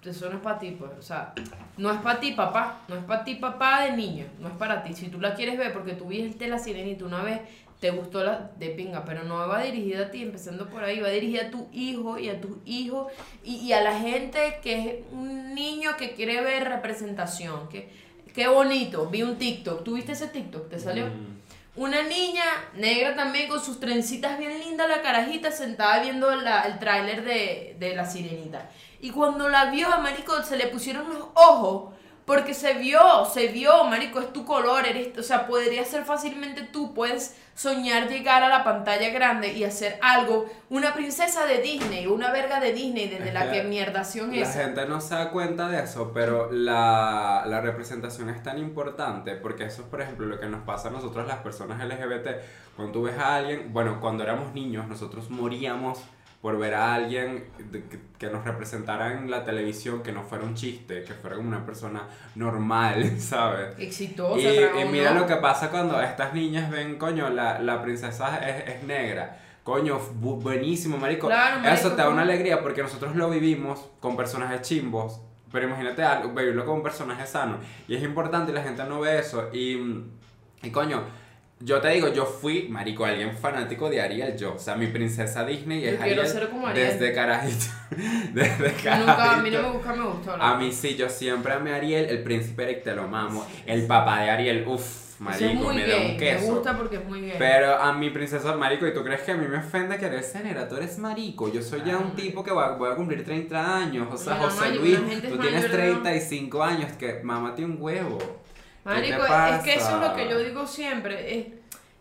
eso no es para ti, pues. O sea, no es para ti, papá. No es para ti, papá de niño. No es para ti. Si tú la quieres ver porque tú viste la sirenita una vez, te gustó la de pinga, pero no va dirigida a ti, empezando por ahí, va dirigida a tu hijo y a tus hijos y, y a la gente que es un niño que quiere ver representación. Que, qué bonito. Vi un TikTok. ¿Tú viste ese TikTok? ¿Te salió? Mm. Una niña negra también con sus trencitas bien lindas, la carajita sentada viendo la- el tráiler de, de La Sirenita. Y cuando la vio a Marico se le pusieron los ojos porque se vio, se vio, Marico, es tu color, eres, o sea, podría ser fácilmente tú, puedes soñar llegar a la pantalla grande y hacer algo, una princesa de Disney, una verga de Disney, desde Es la que que mierdación La es. gente no se da cuenta de eso, pero la, la representación es tan importante porque eso es, por ejemplo, lo que nos pasa a nosotros las personas LGBT. Cuando tú ves a alguien, bueno, cuando éramos niños, nosotros moríamos por ver a alguien que, nos representara en la televisión, que no fuera un chiste, que fuera como una persona normal, ¿sabes? Exitosa, Y, y mira lo que pasa cuando estas niñas ven, coño, la, la princesa es, es negra. Coño, bu- buenísimo, marico. Claro, marico, Eso te da una alegría porque nosotros lo vivimos con personajes chimbos. Pero imagínate algo, vivirlo con un personaje sano. Y es importante y la gente no ve eso. Y, y coño, yo te digo, yo fui, marico, alguien fanático de Ariel, yo. O sea, mi princesa Disney Yo es quiero Ariel ser como Ariel. desde carajito. desde Yo nunca, a mí no carajito. me gusta, me gustó. A mí sí, yo siempre amé a Ariel, el príncipe Eric te lo mamo. El papá de Ariel, uff, es marico, muy me da un gay, me queso. gusta porque es muy gay. Pero a mi princesa marico, ¿y tú crees que a mí me ofende que eres negra? Tú eres marico, yo soy ya un tipo que va- voy a cumplir 30 años. O sea, José Luis, tú tienes mayor, ¿no? 35 años, que mámate un huevo. Marico, es que eso es lo que yo digo siempre. Es,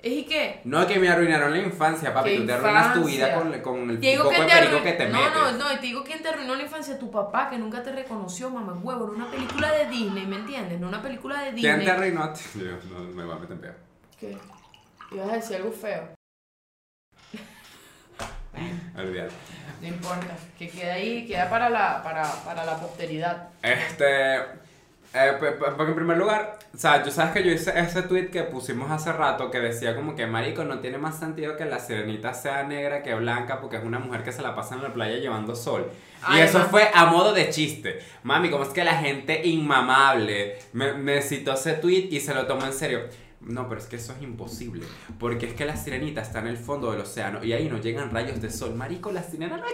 es y que. No, que me arruinaron la infancia, papi. ¿Qué tú te arruinas tu vida con, con el poco que de te perico que te no, metes. no, no, y te digo quién te arruinó la infancia, tu papá que nunca te reconoció, mamá huevo, era una película de Disney, ¿me entiendes? No una película de Disney. ¿Quién te arruinó? a ti? Dios, no, me voy a meter en peor. ¿Qué? Ibas a decir algo feo. Olvídate. No importa, que queda ahí, queda para la, para, para la posteridad. Este. Eh, porque en primer lugar, o sea, yo sabes que yo hice ese tweet que pusimos hace rato que decía como que Marico no tiene más sentido que la sirenita sea negra que blanca porque es una mujer que se la pasa en la playa llevando sol. Y Ay, eso ma. fue a modo de chiste. Mami, como es que la gente inmamable me, me citó ese tweet y se lo tomó en serio. No, pero es que eso es imposible. Porque es que la sirenita está en el fondo del océano y ahí no llegan rayos de sol. Marico, la sirena no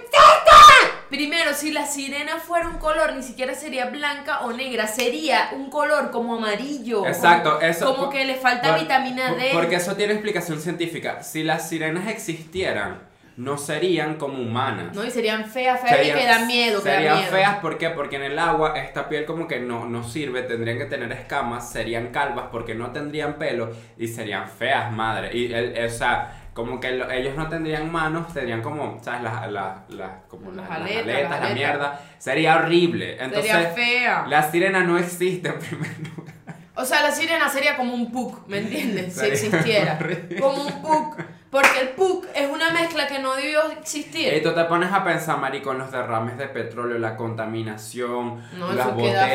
Primero, si la sirena fuera un color, ni siquiera sería blanca o negra, sería un color como amarillo. Exacto, como, eso- Como por- que le falta Por- vitamina D. Porque eso tiene explicación científica. Si las sirenas existieran, no serían como humanas. No, y serían feas, feas y que dan miedo, que Serían miedo. feas, ¿por qué? Porque en el agua esta piel como que no, no sirve, tendrían que tener escamas, serían calvas porque no tendrían pelo y serían feas, madre. Y, el, o sea, como que lo- ellos no tendrían manos, tendrían como, ¿sabes? Las, las, las, como Las las- aletas, aletas, la mierda. Sería horrible. Entonces, sería fea. la sirena no existe en primer lugar. O sea, la sirena sería como un puk, ¿me entiendes? si Sería existiera. horrible. Como un puk. Porque el puk es una mezcla que no debió existir. Y tú te pones a pensar, marico, en los derrames de petróleo, la contaminación, No, las botellas.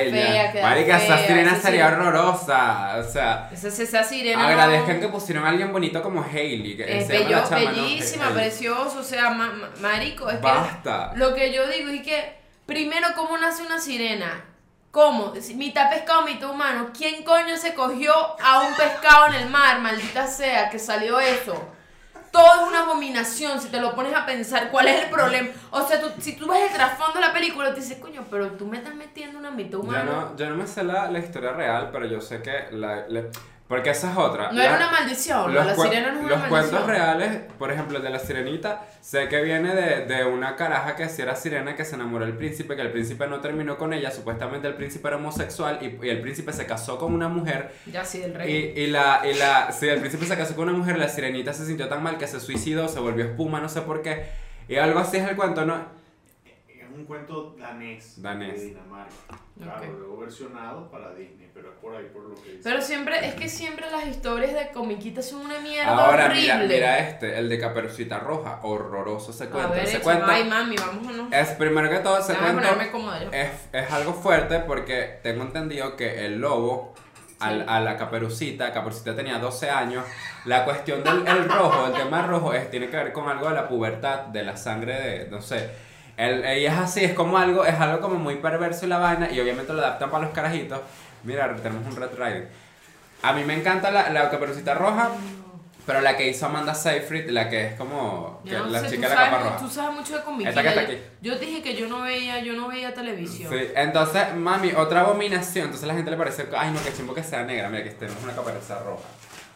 fea, Marica, esa sirena sería horrorosa. O sea, Esa, esa sirena. agradezcan no- que pusieron a alguien bonito como Hailey. Que Es bello, chama, ¿no? bellísima, Hailey. precioso, o sea, ma- ma- marico, es que Basta. lo que yo digo es que primero cómo nace una sirena, cómo, mitad pescado, mitad humano, ¿quién coño se cogió a un pescado en el mar, maldita sea, que salió eso? Todo es una abominación si te lo pones a pensar cuál es el problema. O sea, tú, si tú ves el trasfondo de la película, te dices, coño, pero tú me estás metiendo una mitad Yo humana. no, yo no me sé la, la historia real, pero yo sé que la, porque esa es otra. No era una maldición, los la cuen- sirena no es una Los maldición. cuentos reales, por ejemplo, el de la sirenita, sé que viene de, de una caraja que si era sirena que se enamoró del príncipe, que el príncipe no terminó con ella, supuestamente el príncipe era homosexual y, y el príncipe se casó con una mujer Ya sí, del rey. y, y la, y la, sí, el príncipe se casó con una mujer, la sirenita se sintió tan mal que se suicidó, se volvió espuma, no sé por qué. Y algo así es el cuento, ¿no? Es un cuento danés, Danés. de Dinamarca. Claro, luego versionado para Disney, pero es por ahí por lo que dice. Pero siempre, es que siempre las historias de comiquitas son una mierda Ahora horrible. mira, mira este, el de Caperucita Roja, horroroso ese A cuento. ver, ese cuento ay mami, vámonos. es primero que todo ese cuento es, es algo fuerte porque tengo entendido que el lobo a la caperucita, caperucita tenía 12 años, la cuestión del el rojo, el tema rojo es, tiene que ver con algo de la pubertad, de la sangre de, no sé, el, y es así, es como algo, es algo como muy perverso y la vaina, y obviamente lo adaptan para los carajitos. Mira, tenemos un Red. A mí me encanta la, la caperucita roja, pero la que hizo Amanda Seyfried, la que es como que no la sé, chica de la capa roja. tú sabes mucho de. Esta que está yo- aquí. Yo dije que yo no veía, yo no veía televisión. Sí, entonces, mami, otra abominación. Entonces la gente le parece, ay, no, que chimbo que sea negra. Mira, que tenemos una caperuza roja.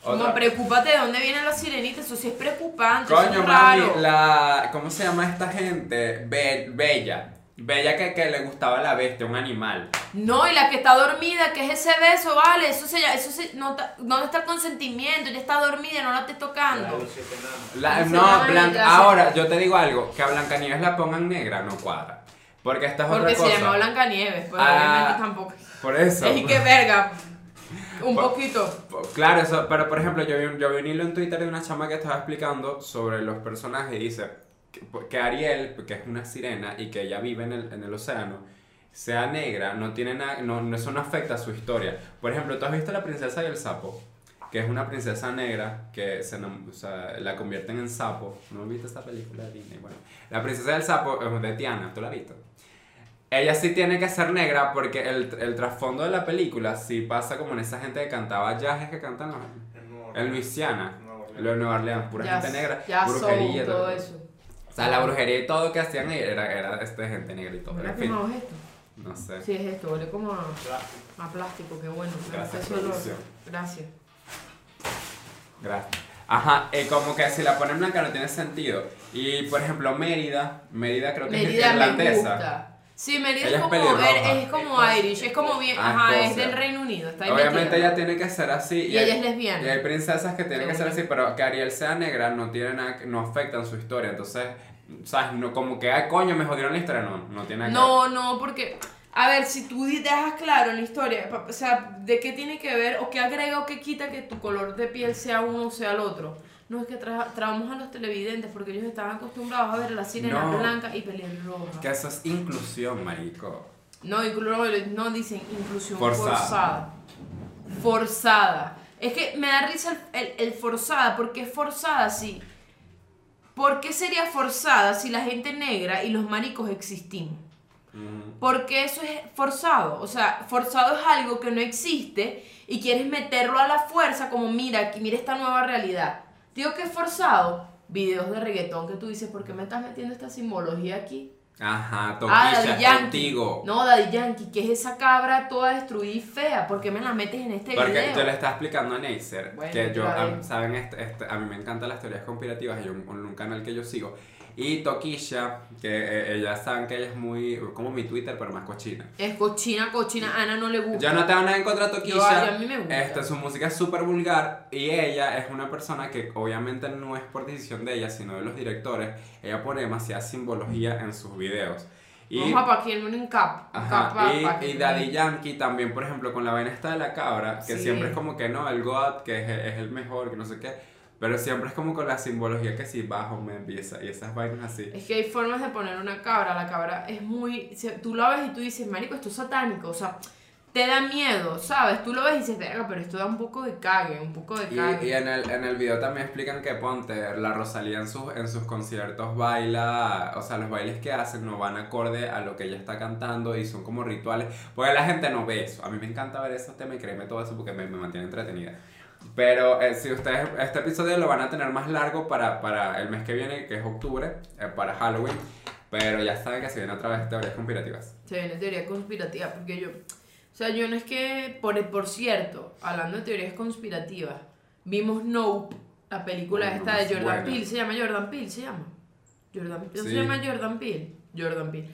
Como Otra. preocúpate de dónde vienen las sirenitas, eso sí es preocupante, eso Coño, es mami, raro. la. ¿Cómo se llama esta gente? Be- Bella. Bella que, que le gustaba la bestia, un animal. No, y la que está dormida, que es ese beso, vale, eso se llama- eso se, no, ¿dónde está el consentimiento? Ella está dormida, no la estés tocando. los. La- Se no, Blanca. Ahora, yo te digo algo: que a Blancanieves la pongan negra no cuadra. Porque esta es Porque otra se cosa. llama Blancanieves, pues Ah, obviamente tampoco. Por eso. Es y que verga. Un Por- poquito. Claro, eso, pero por ejemplo, yo vi, un, yo vi un hilo en Twitter de una chama que estaba explicando sobre los personajes y dice que, que Ariel, que es una sirena y que ella vive en el, en el océano, sea negra, no tiene nada, no, no- eso no afecta a su historia. Por ejemplo, ¿tú has visto La princesa y el sapo? Que es una princesa negra que se, o sea, la convierten en sapo. ¿No has visto esa película de Disney? Bueno, La princesa del sapo es de Tiana, ¿tú la has visto? Ella sí tiene que ser negra porque el, el trasfondo de la película sí pasa como en esa gente que cantaba jazz que cantan los- En Nueva en Luisiana, Nueva Orleans. lo de Nueva Orleans, pura Ya- gente negra, ya brujería, soul, todo eso. O sea, la brujería y todo que hacían ahí era, era este, gente negra y todo. ¿Verdad En fin, es esto? no sé. Sí, es esto, huele como a, Plástico. a plástico, qué bueno. Gracias. Gracias. Gracias. Ajá, eh, como que si la ponen blanca no tiene sentido. Y por ejemplo, Mérida, Mérida creo que Mérida es me irlandesa. gusta. Sí, Mérida Ella es es como, es, es como Es Irish, es como bien, Ah, ajá, es del Reino Unido, está ahí Obviamente metida. ella tiene que ser así. Y hay- ella es lesbiana. Y hay princesas que tienen que ser así, pero que Ariel sea negra no tiene nada, que- no afectan su historia. Entonces, ¿sabes? No, como que, ay, coño, me jodieron la historia. No, no tiene nada que No, no, porque, a ver, si tú dejas claro en la historia, o sea, ¿de qué tiene que ver o qué agrega o qué quita que tu color de piel sea uno o sea el otro? No es que tra traemos a los televidentes porque ellos estaban acostumbrados a ver a la sirena No. blanca y pelirroja. Que eso es inclusión, marico. No, no dicen inclusión Forzada. forzada. Forzada. Es que me da risa el, el- el forzada, porque es forzada sí. ¿Por qué sería forzada si la gente negra y los maricos existimos? Ujú. Porque eso es forzado. O sea, forzado es algo que no existe y quieres meterlo a la fuerza como mira, aquí, mira esta nueva realidad. Digo que es forzado. Videos de reggaetón que tú dices, ¿por qué me estás metiendo esta simbología aquí? Ajá, Ah, toquilla, Daddy Yankee. contigo. No, Daddy Yankee, que es esa cabra toda destruida y fea. ¿Por qué me la metes en este Porque video? yo le estaba explicando a Neisser Bueno, que yo, a, saben, este, este, a mí me encantan las teorías conspirativas, hay un, un canal que yo sigo. Y Toquilla, que eh, ella saben que ella es muy, como mi Twitter, pero más cochina. Es cochina, cochina. Ana no le gusta. Yo no tengo nada en contra de Yo- Toquilla. a mí me gusta. Este, su música es súper vulgar y ella es una persona que obviamente no es por decisión de ella, sino de los directores. Ella pone demasiada simbología en sus videos. Y, Vamos a un cap. y Daddy Yankee también, por ejemplo, con la vaina esta de la cabra, que Sí. siempre es como que no, el God, que es, es el mejor, que no sé qué, pero siempre es como con la simbología que si bajo me empieza y esas vainas así. Es que hay formas de poner una cabra. La cabra es muy. Tú lo ves y tú dices, Marico, esto es satánico. O sea, te da miedo, ¿sabes? Tú lo ves y dices, verga, pero esto da un poco de cague, un poco de Y, cague. y en, el, en el video también explican que ponte, la Rosalía en sus, en sus conciertos baila, o sea, los bailes que hacen no van acorde a lo que ella está cantando y son como rituales, porque la gente no ve eso. A mí me encanta ver esos temas y créeme todo eso porque me, me mantiene entretenida. Pero eh, si ustedes este episodio lo van a tener más largo para, para el mes que viene, que es octubre, eh, para Halloween, pero ya saben que se viene otra vez teorías conspirativas. Se viene teoría conspirativa, porque yo, o sea, yo no es que, por, por cierto, hablando de teorías conspirativas, vimos Nope, la película esta de Jordan buena. Peele, se llama Jordan Peele, se llama. Jordan Peele, ¿no Sí. se llama Jordan Peele? Jordan Peele.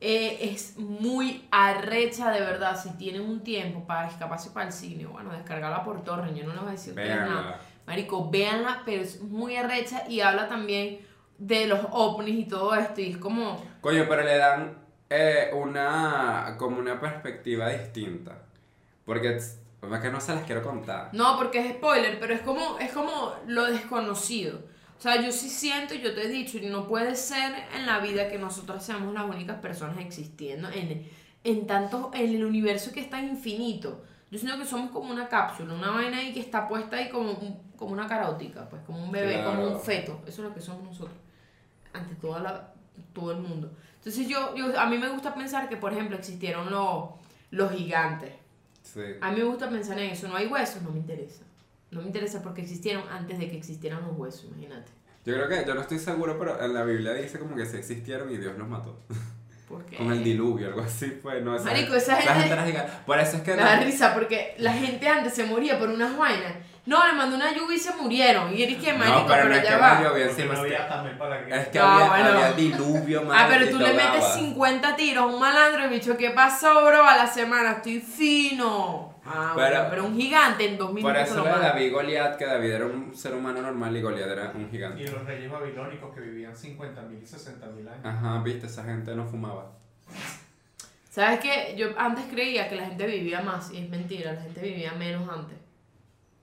Eh, es muy arrecha de verdad, si tienen un tiempo para escaparse para el cine, bueno, descargarla por torrent, yo no les voy a decir nada. Marico, véanla, pero es muy arrecha y habla también de los ovnis y todo esto, y es como... Coño, pero le dan eh, una, como una perspectiva distinta. Porque es es que no se las quiero contar. No, porque es spoiler, pero es como, es como lo desconocido. O sea, yo sí siento, yo te he dicho, y no puede ser en la vida que nosotros seamos las únicas personas existiendo en, en tanto, en el universo que es tan infinito. Yo siento que somos como una cápsula, una vaina ahí que está puesta ahí como, un- como una carótica, pues como un bebé, como un feto. Eso es lo que somos nosotros, ante toda la, todo el mundo. Entonces yo, yo, a mí me gusta pensar que, por ejemplo, existieron los, los gigantes. Sí. A mí me gusta pensar en eso. No hay huesos, no me interesa. No me interesa porque existieron antes de que existieran los huesos, imagínate. Yo creo que, yo no estoy seguro, pero en la Biblia dice como que sí existieron y Dios los mató. Porque Con el diluvio, algo así fue. No, Marico, esa gente- gigante. Por eso es que. me da risa porque la gente antes se moría por unas vainas. No, le mandó una lluvia y se murieron. Y eres que marico, no, pero no es ya que va. llovió es que- había también para que... Es que Ah, había, bueno. había diluvio, Ah, pero tú le metes agua. 50 tiros a un malandro y bicho, ¿qué pasó, bro? A la semana estoy fino. Ah, Pero- bueno, pero un gigante en dos Por minutos eso mata. David y Goliat, que David era un ser humano normal y Goliat era un Y gigante. los reyes babilónicos que vivían 50.000 y 60.000 años. Ajá, viste, esa gente no fumaba. ¿Sabes qué? Yo antes creía que la gente vivía más y es mentira, la gente vivía menos antes.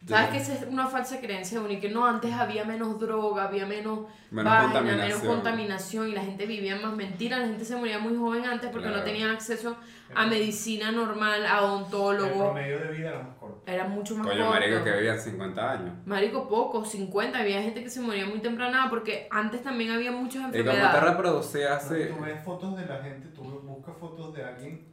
¿Sabes que esa es una falsa creencia única? Que no, antes había menos droga, había menos, Menos vaina, contaminación. menos contaminación y la gente vivía más mentira. La gente se moría muy joven antes porque no Claro. tenían acceso a medicina normal, a El odontólogos. promedio de vida era más corto. Era mucho más Coño, corto. marico, que vivían 50 años. Marico, poco, 50. Había gente que se moría muy temprana porque antes también había muchas ¿Y cómo te enfermedades. reproducías así? Tú ves fotos de la gente, tú buscas fotos de alguien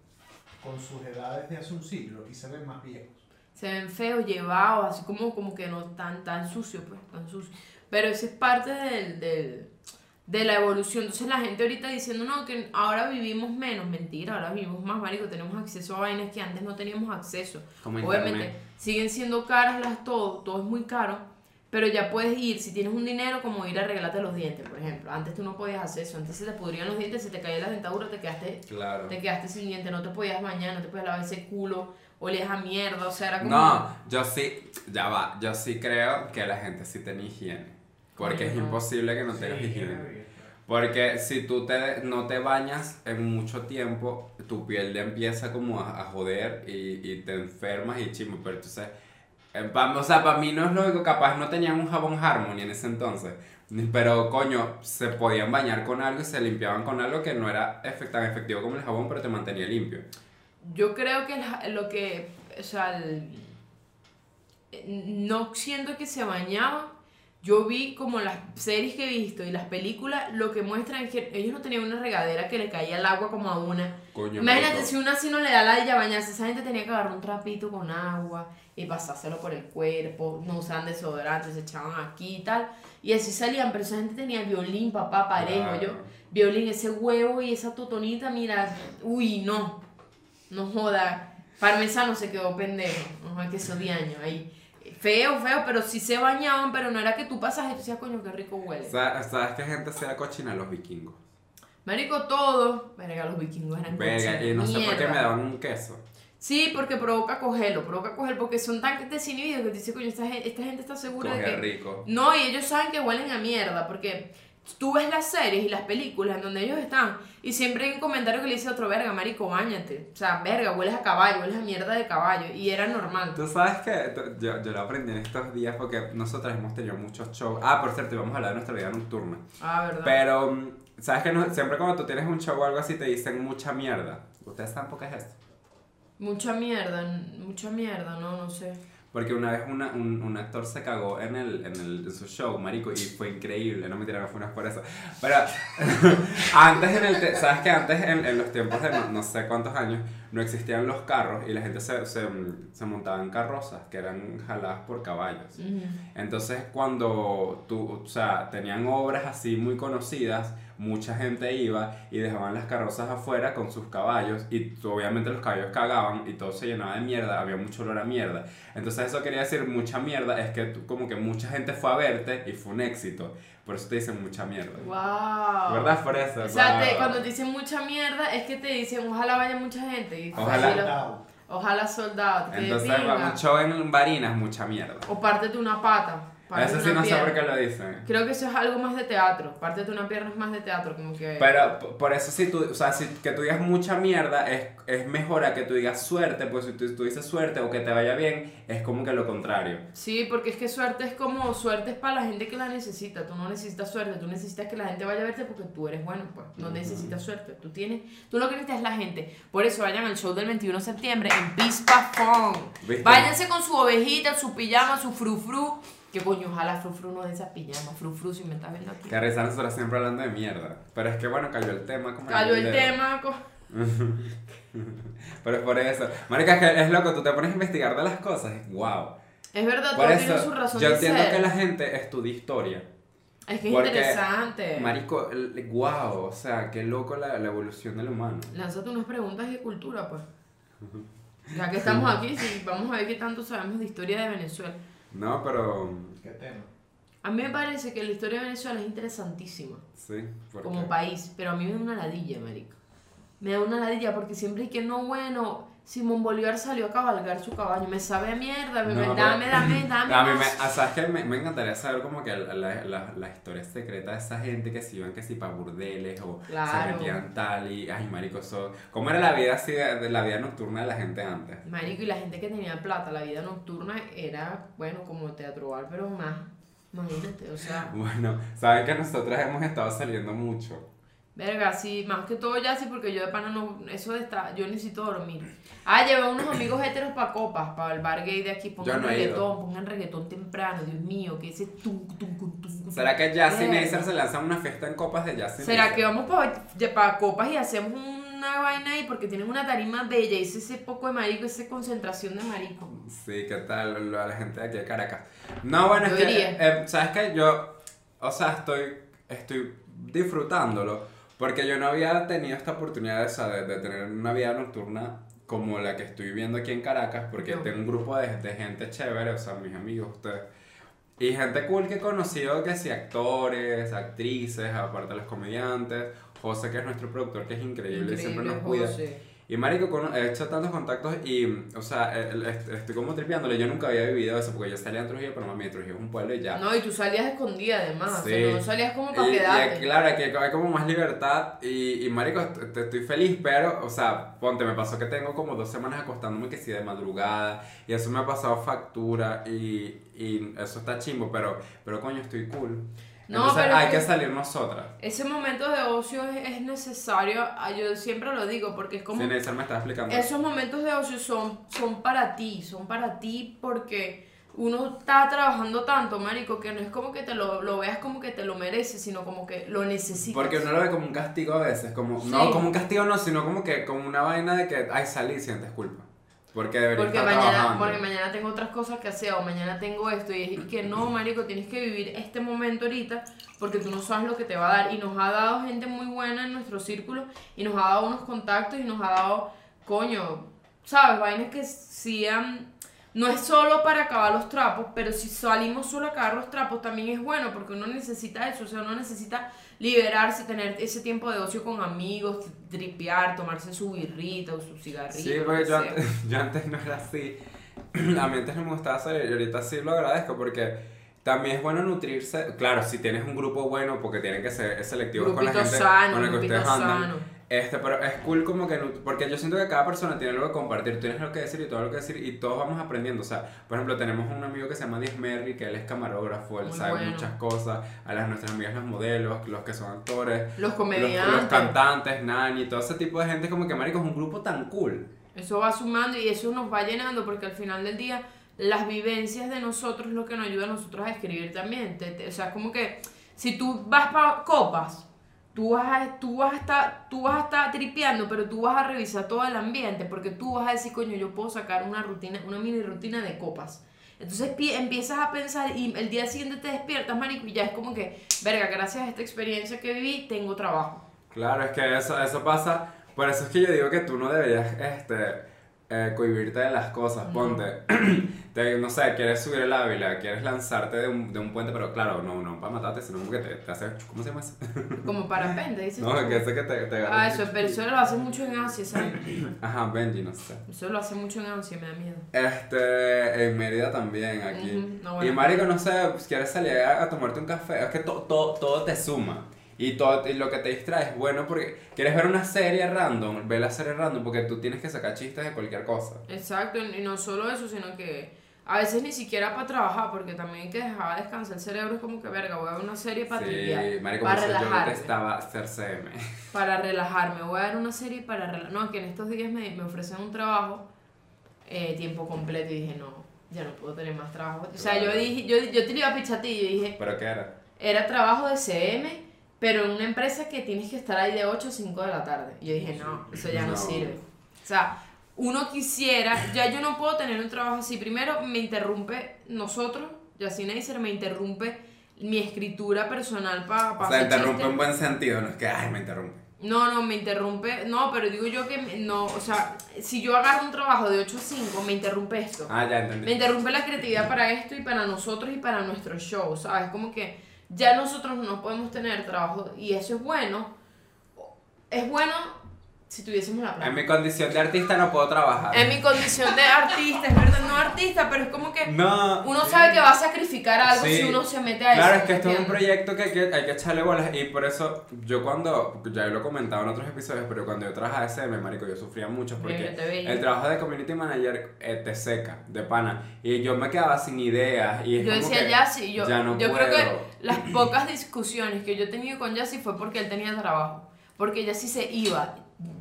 con sus edades de hace un siglo y se ven más viejos. Se ven feos, llevados, así como, como que no tan, tan sucio, pues, tan sucio. Pero eso es parte del, del- de la evolución. Entonces la gente ahorita diciendo, no, que ahora vivimos menos. Mentira, ahora vivimos más, marico. Tenemos acceso a vainas que antes no teníamos acceso. Como Obviamente, internet. siguen siendo caras las todo, todo es muy caro. Pero ya puedes ir, si tienes un dinero, como ir a arreglarte los dientes, por ejemplo. Antes tú no podías hacer eso. Antes se te pudrían los dientes, se te caía la dentadura, te quedaste Claro. te quedaste sin diente, no te podías bañar, no te podías lavar ese culo, olías a mierda, o sea, era como... No, yo sí, ya va, yo sí creo que la gente sí tenía higiene. Porque es no. imposible que no Sí, tengas higiene. Porque si tú te, no te bañas en mucho tiempo, tu piel ya empieza como a, a joder y, y te enfermas y chimo. Pero entonces, o sea, para mí no es lógico, capaz no tenían un jabón Harmony en ese entonces. Pero coño, se podían bañar con algo y se limpiaban con algo que no era tan efectivo como el jabón, pero te mantenía limpio. Yo creo que lo que, o sea, el- no siento que se bañaban, yo vi como las series que he visto y las películas, lo que muestran es que ellos no tenían una regadera que le caía el agua como a una. Coño, Imagínate si una así no le da la de bañarse, esa gente tenía que agarrar un trapito con agua y pasárselo por el cuerpo, no usaban desodorante, se echaban aquí y tal, y así salían, pero esa gente tenía violín, papá, parejo, yo, violín, ese huevo y esa totonita, mira, uy, no, no joda, parmesano se quedó pendejo, no que eso de año ahí. Feo, feo, pero sí se bañaban, pero no era que tú pasas y tú decías, coño, qué rico huele. Sa- ¿Sabes qué gente sea cochina? Los vikingos. Marico, todo. Verga, los vikingos eran Verga, y no sé por qué me daban un queso. Sí, porque provoca cogerlo, provoca coger, porque son tan desinhibidos que te dice, coño, esta gente, esta gente está segura de Coge que... rico. No, y ellos saben que huelen a mierda, porque tú ves las series y las películas en donde ellos están, y siempre hay un comentario que le dice a otro, verga, marico, bañate. O sea, verga, hueles a caballo, hueles a mierda de caballo, y era normal. Tú sabes que yo, yo lo aprendí en estos días porque nosotros hemos tenido muchos shows. Ah, por cierto, íbamos a hablar de nuestra vida nocturna. Ah, ¿verdad? Pero, mm, ¿sabes que no- siempre cuando tú tienes un show o algo así te dicen mucha mierda? ¿Ustedes saben por qué es esto? Mucha mierda, mucha mierda, no, no sé. Porque una vez una- un, un actor se cagó en, el, en, el, en su show, marico, y fue increíble. No me fue una por eso. Pero antes en el... ¿Sabes que antes en, en los tiempos de no, no sé cuántos años no existían los carros y la gente se, se, se montaba en carrozas que eran jaladas por caballos? Ujú. Entonces, cuando tú, o sea, tenían obras así muy conocidas, mucha gente iba y dejaban las carrozas afuera con sus caballos y obviamente los caballos cagaban y todo se llenaba de mierda, había mucho olor a mierda. Entonces, eso quería decir mucha mierda, es que tú- como que mucha gente fue a verte y fue un éxito. Por eso te dicen mucha mierda. Wow. ¿Verdad? Por eso. O sea, te- wow. cuando te dicen mucha mierda, es que te dicen, ojalá vaya mucha gente. Y Ojalá. ojalá soldado. te Entonces, un show en Barinas, mucha mierda. O pártete una pata. Eso sí no sé por pierna. qué lo dicen. Creo que eso es algo más de teatro. Pártete una pierna es más de teatro, como que. Pero por eso si tú, o sea, si que tú digas mucha mierda es, es mejor a que tú digas suerte, pues si tú, tú dices suerte o que te vaya bien, es como que lo contrario. Sí, porque es que suerte es como suerte es para la gente que la necesita. Tú no necesitas suerte, tú necesitas que la gente vaya a verte porque tú eres bueno, pues. No necesitas suerte. Tú tienes, tú lo que necesitas es la gente. Por eso vayan al show del 21 de septiembre en Pispa. ¿Viste? Váyanse con su ovejita, su pijama, su frufru. Que coño, ojalá frufru no de esa pijama. Frufru, si me estás viendo aquí. Que risa nosotros siempre hablando de mierda. Pero es que bueno, cayó el tema como Cayó el dedo. tema. co- Pero es por eso. Marica, es que es loco, tú te pones a investigar de las cosas. Wow. Es verdad, Por todo tiene su razón yo de entiendo ser. que la gente estudia historia. Es que es porque, interesante. Marico, el- wow, o sea, qué loco la, la evolución del humano. Lánzate unas preguntas de cultura, pues. Ya que estamos aquí, sí, vamos a ver qué tanto sabemos de historia de Venezuela. No, pero ¿Qué tema? A mí me parece que la historia de Venezuela es interesantísima sí, porque como país, pero a mí me da una ladilla, marico. Me da una ladilla porque siempre hay que no, bueno, Simón Bolívar salió a cabalgar su caballo. Me sabe a mierda, bebé. No, dame, pero- dame, dame. A mí me, más. ah, ¿sabes qué? Me, me encantaría saber como que la, la, la, la historia secreta de esa gente que se iban que si para burdeles o se Claro. metían tal y, ay, marico, eso, ¿cómo era la vida así, de, la vida nocturna de la gente antes? Marico, y la gente que tenía plata, la vida nocturna era, bueno, como teatro bar, pero más. Imagínate, o sea, Bueno, saben que nosotros hemos estado saliendo mucho. Verga, sí, más que todo ya sí, porque yo de pana no, eso de estar, yo necesito dormir. Ah, llevé unos amigos heteros para copas, para el bar gay de aquí, pongan no reggaetón, pongan reggaetón temprano, Dios mío, que ese tum, tum, tum, tum. ¿Será que Verga. Neisser se lanza una fiesta en copas de Jazzy ¿Será que vamos para copas y hacemos una vaina ahí? Porque tienen una tarima bella y ese, ese poco de marico, esa concentración de marico. Sí, ¿qué tal? Lo- La gente de aquí de Caracas. No, bueno, Yo es que, eh, ¿sabes qué? Yo, o sea, estoy, estoy disfrutándolo porque yo no había tenido esta oportunidad sea, de, de tener una vida nocturna como la que estoy viviendo aquí en Caracas porque Yo. tengo un grupo de, de gente chévere, o sea, mis amigos, ustedes. Y gente cool que he conocido, que sí, actores, actrices, aparte de los comediantes. José, que es nuestro productor, que es increíble, y siempre nos cuida. José. Y marico, con- he hecho tantos contactos y, o sea, estoy como tripeándole. Yo nunca había vivido eso porque yo salía en Trujillo, pero mami, Trujillo es un pueblo y ya. No, y tú salías escondida además, o sea, Sí. no salías como para y, y quedarte. claro, aquí hay como más libertad y, y marico, est- est- estoy feliz, pero, o sea, ponte, me pasó que tengo como dos semanas acostándome que sí de madrugada y eso me ha pasado factura y, y eso está chimbo, pero, pero coño, estoy cool. No, Entonces pero hay que que- salir nosotras. Ese momento de ocio es, es necesario, ah, yo siempre lo digo, porque es como... Sí, Neisser me está explicando. Esos momentos de ocio son, son para ti, son para ti porque uno está trabajando tanto, marico, que no es como que te lo, lo veas como que te lo mereces, sino como que lo necesitas. Porque uno lo ve como un castigo a veces, como, Sí. no como un castigo no, sino como que como una vaina de que, ay, salí sientes culpa. Porque debería Porque estar mañana, trabajando. porque mañana tengo otras cosas que hacer o mañana tengo esto y es que no, marico, tienes que vivir este momento ahorita porque tú no sabes lo que te va a dar y nos ha dado gente muy buena en nuestro círculo y nos ha dado unos contactos y nos ha dado, coño, sabes, vainas que sí han... No es solo para acabar los trapos, pero si salimos solo a acabar los trapos también es bueno porque uno necesita eso, o sea, uno necesita liberarse, tener ese tiempo de ocio con amigos, tripear, tomarse su birrita o su cigarrito. Sí, porque que yo antes, yo antes no era así. A mí antes no me gustaba salir y ahorita sí lo agradezco porque también es bueno nutrirse. Claro, si tienes un grupo bueno, porque tienen que ser selectivos con la gente sano, con la que ustedes andan. sano. Este, pero es cool como que, porque yo siento que cada persona tiene algo que compartir, tienes lo que decir y todo lo que decir y todos vamos aprendiendo, o sea, por ejemplo, tenemos un amigo que se llama Diez Merry, que él es camarógrafo, él Muy sabe bueno. muchas cosas, a las nuestras amigas los modelos, los que son actores, Los los, comediantes. los cantantes, Nani, todo ese tipo de gente como que, marico, es un grupo tan cool. Eso va sumando y eso nos va llenando porque al final del día las vivencias de nosotros es lo que nos ayuda a nosotros a escribir también. Te- te- o sea, como que si tú vas para copas, tú vas, a, tú, vas a estar, tú vas a estar tripeando, pero tú vas a revisar todo el ambiente porque tú vas a decir, coño, yo puedo sacar una rutina, una mini rutina de copas. Entonces pi- empiezas a pensar y el día siguiente te despiertas, marico, y ya es como que, verga, gracias a esta experiencia que viví, tengo trabajo. Claro, es que eso, eso pasa, por eso es que yo digo que tú no deberías, este, eh, cohibirte de las cosas, No. ponte, te- no sé, quieres subir el Ávila, quieres lanzarte de un, de un puente, pero claro, no, no para matarte, sino como que te, te hace, ¿cómo se llama eso? Como parapente, dices No, tú. que ese que te, te agarra Ah, eso, pero eso lo hace mucho en Asia, ¿sabes? Ajá, Benji, no sé. Eso lo hace mucho en Asia, me da miedo. Este, en Mérida también, aquí. Ujú, no, y bueno. marico, no sé, pues, quieres salir a, a tomarte un café, es que to- to- todo te suma. Y, todo, y lo que te distrae es bueno porque quieres ver una serie random, ve la serie random porque tú tienes que sacar chistes de cualquier cosa. Exacto, y no solo eso, sino que a veces ni siquiera para trabajar, porque también hay que dejar descansar el cerebro, es como que, verga, voy a ver una serie para Sí, triviar, marico, para eso yo relajarme, detestaba ser CM. para relajarme, voy a ver una serie para relajarme. No, que en estos días me, me ofrecen un trabajo eh, tiempo completo y dije, no, ya no puedo tener más trabajo. O sea, yo Claro. dije, yo, yo te iba a pichar a ti y yo dije, ¿Pero qué era? era trabajo de CM, pero en una empresa que tienes que estar ahí de 8 a 5 de la tarde. Y yo dije, no, eso ya no, No. sirve. O sea, uno quisiera, ya yo no puedo tener un trabajo así. Primero, me interrumpe nosotros, Yacine Neisser, me interrumpe mi escritura personal para O sea, interrumpe en buen sentido, no es que, ay, me interrumpe. No, no, me interrumpe. No, pero digo yo que me- no, o sea, si yo agarro un trabajo de 8 a 5, me interrumpe esto. Ah, ya Me entendí. interrumpe la creatividad para esto y para nosotros y para nuestro show, ¿sabes? Como que ya nosotros no podemos tener trabajo y eso es bueno. Es bueno si tuviésemos la plata. En mi condición de artista no puedo trabajar. En mi condición de artista, es verdad, no artista, pero es como que No. uno sabe que va a sacrificar algo Sí. si uno se mete a eso. Claro, es que esto es un proyecto que hay, que hay que echarle bolas y por eso yo cuando, ya lo he comentado en otros episodios, pero cuando yo trabajaba SM, marico, yo sufría mucho porque el trabajo de community manager eh, te seca, de pana, y yo me quedaba sin ideas y es Yo como decía que Yassi, yo, ya no yo creo puedo. que las pocas discusiones que yo he tenido con Yassi fue porque él tenía trabajo. Porque Yassi se iba,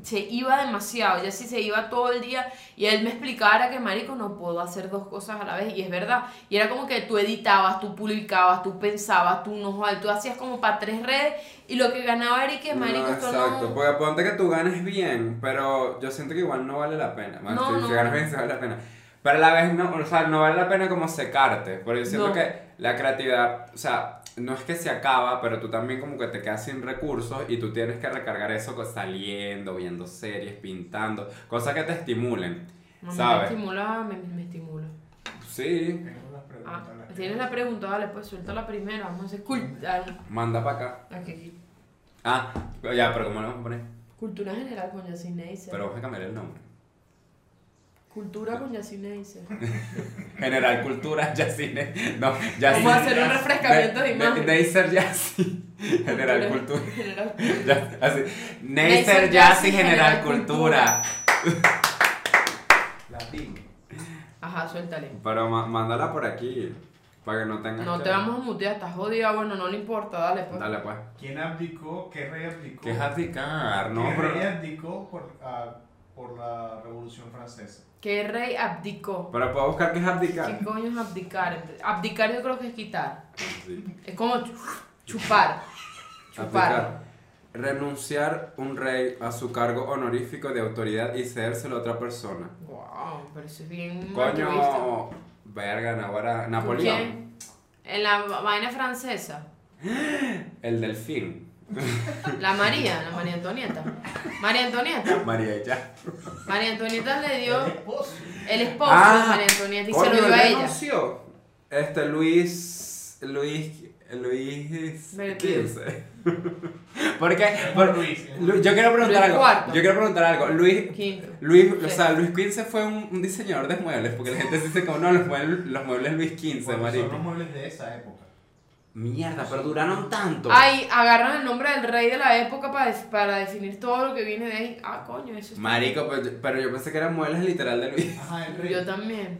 se iba demasiado, Yassi se iba todo el día y él me explicara que, marico, no puedo hacer dos cosas a la vez. Y es verdad. Y era como que tú editabas, tú publicabas, tú pensabas, tú no tú hacías como para tres redes y lo que ganaba y que, marico, no, exacto, no... porque ponte que tú ganes bien, pero yo siento que igual no vale la pena. Más, No, si, no. si ganas bien, sí vale la pena. Pero a la vez no, o sea, no vale la pena como secarte, porque yo siento que la creatividad, o sea, no es que se acaba, pero tú también como que te quedas sin recursos y tú tienes que recargar eso con- saliendo, viendo series, pintando, cosas que te estimulen, No, me ¿sabes? estimula, me, me estimula. Sí. Ah, tienes la pregunta, dale, pues suelta la primera, vamos a hacer cultura. manda para acá. Aquí. Ah, ya, pero ¿cómo le vamos a poner? Cultura general con Yacine. Pero vamos a cambiar el nombre. Cultura con Yacine Neisser. General Cultura, Yacine. No, Yacine. Vamos a hacer un refrescamiento de imagen. Neisser Yassi. General Cultura. General. Ya, así. Neisser Yassi, General Cultura. Latino. Ajá, suéltale. Pero mándala por aquí. Para que no tengas No que- te vamos a mutear, estás jodida. Bueno, no le importa, dale pues. Dale pues. ¿Quién abdicó? ¿Qué rey abdicó? ¿Qué es abdicar? No, ¿Qué pero. rey abdicó por, ah, por la Revolución Francesa? ¿Qué rey abdicó? Pero puedo buscar qué es abdicar. ¿Qué coño es abdicar? Abdicar yo creo que es quitar. Sí. Es como chu- chupar. Chupar. Abdicar. Renunciar un rey a su cargo honorífico de autoridad y cedérselo a otra persona. Wow, pero eso es bien. Coño. Verga, ahora Napoleón. ¿Quién? En la vaina francesa. El delfín. La María, la María Antonieta. María Antonieta. María ya. María Antonieta le dio El esposo. el esposo Ah, de María Antonieta y se lo dio a ella. renunció. Este Luis. Luis. Luis. XV. Porque. por- Luis. Lu- yo quiero preguntar Luis algo. cuarto. Yo quiero preguntar algo. Luis. Quinto. Luis, o sea, Luis XV fue un, un diseñador de muebles, porque la gente dice como no, los muebles, los muebles Luis XV, marico. Son los muebles de esa época. Mierda, pero duraron tanto. Ay, agarran el nombre del rey de la época para, para definir todo lo que viene de ahí. Ah, coño, eso está- Marico, pero, yo- pero yo pensé que eran muebles literal de Luis. Ajá, el rey. Yo también.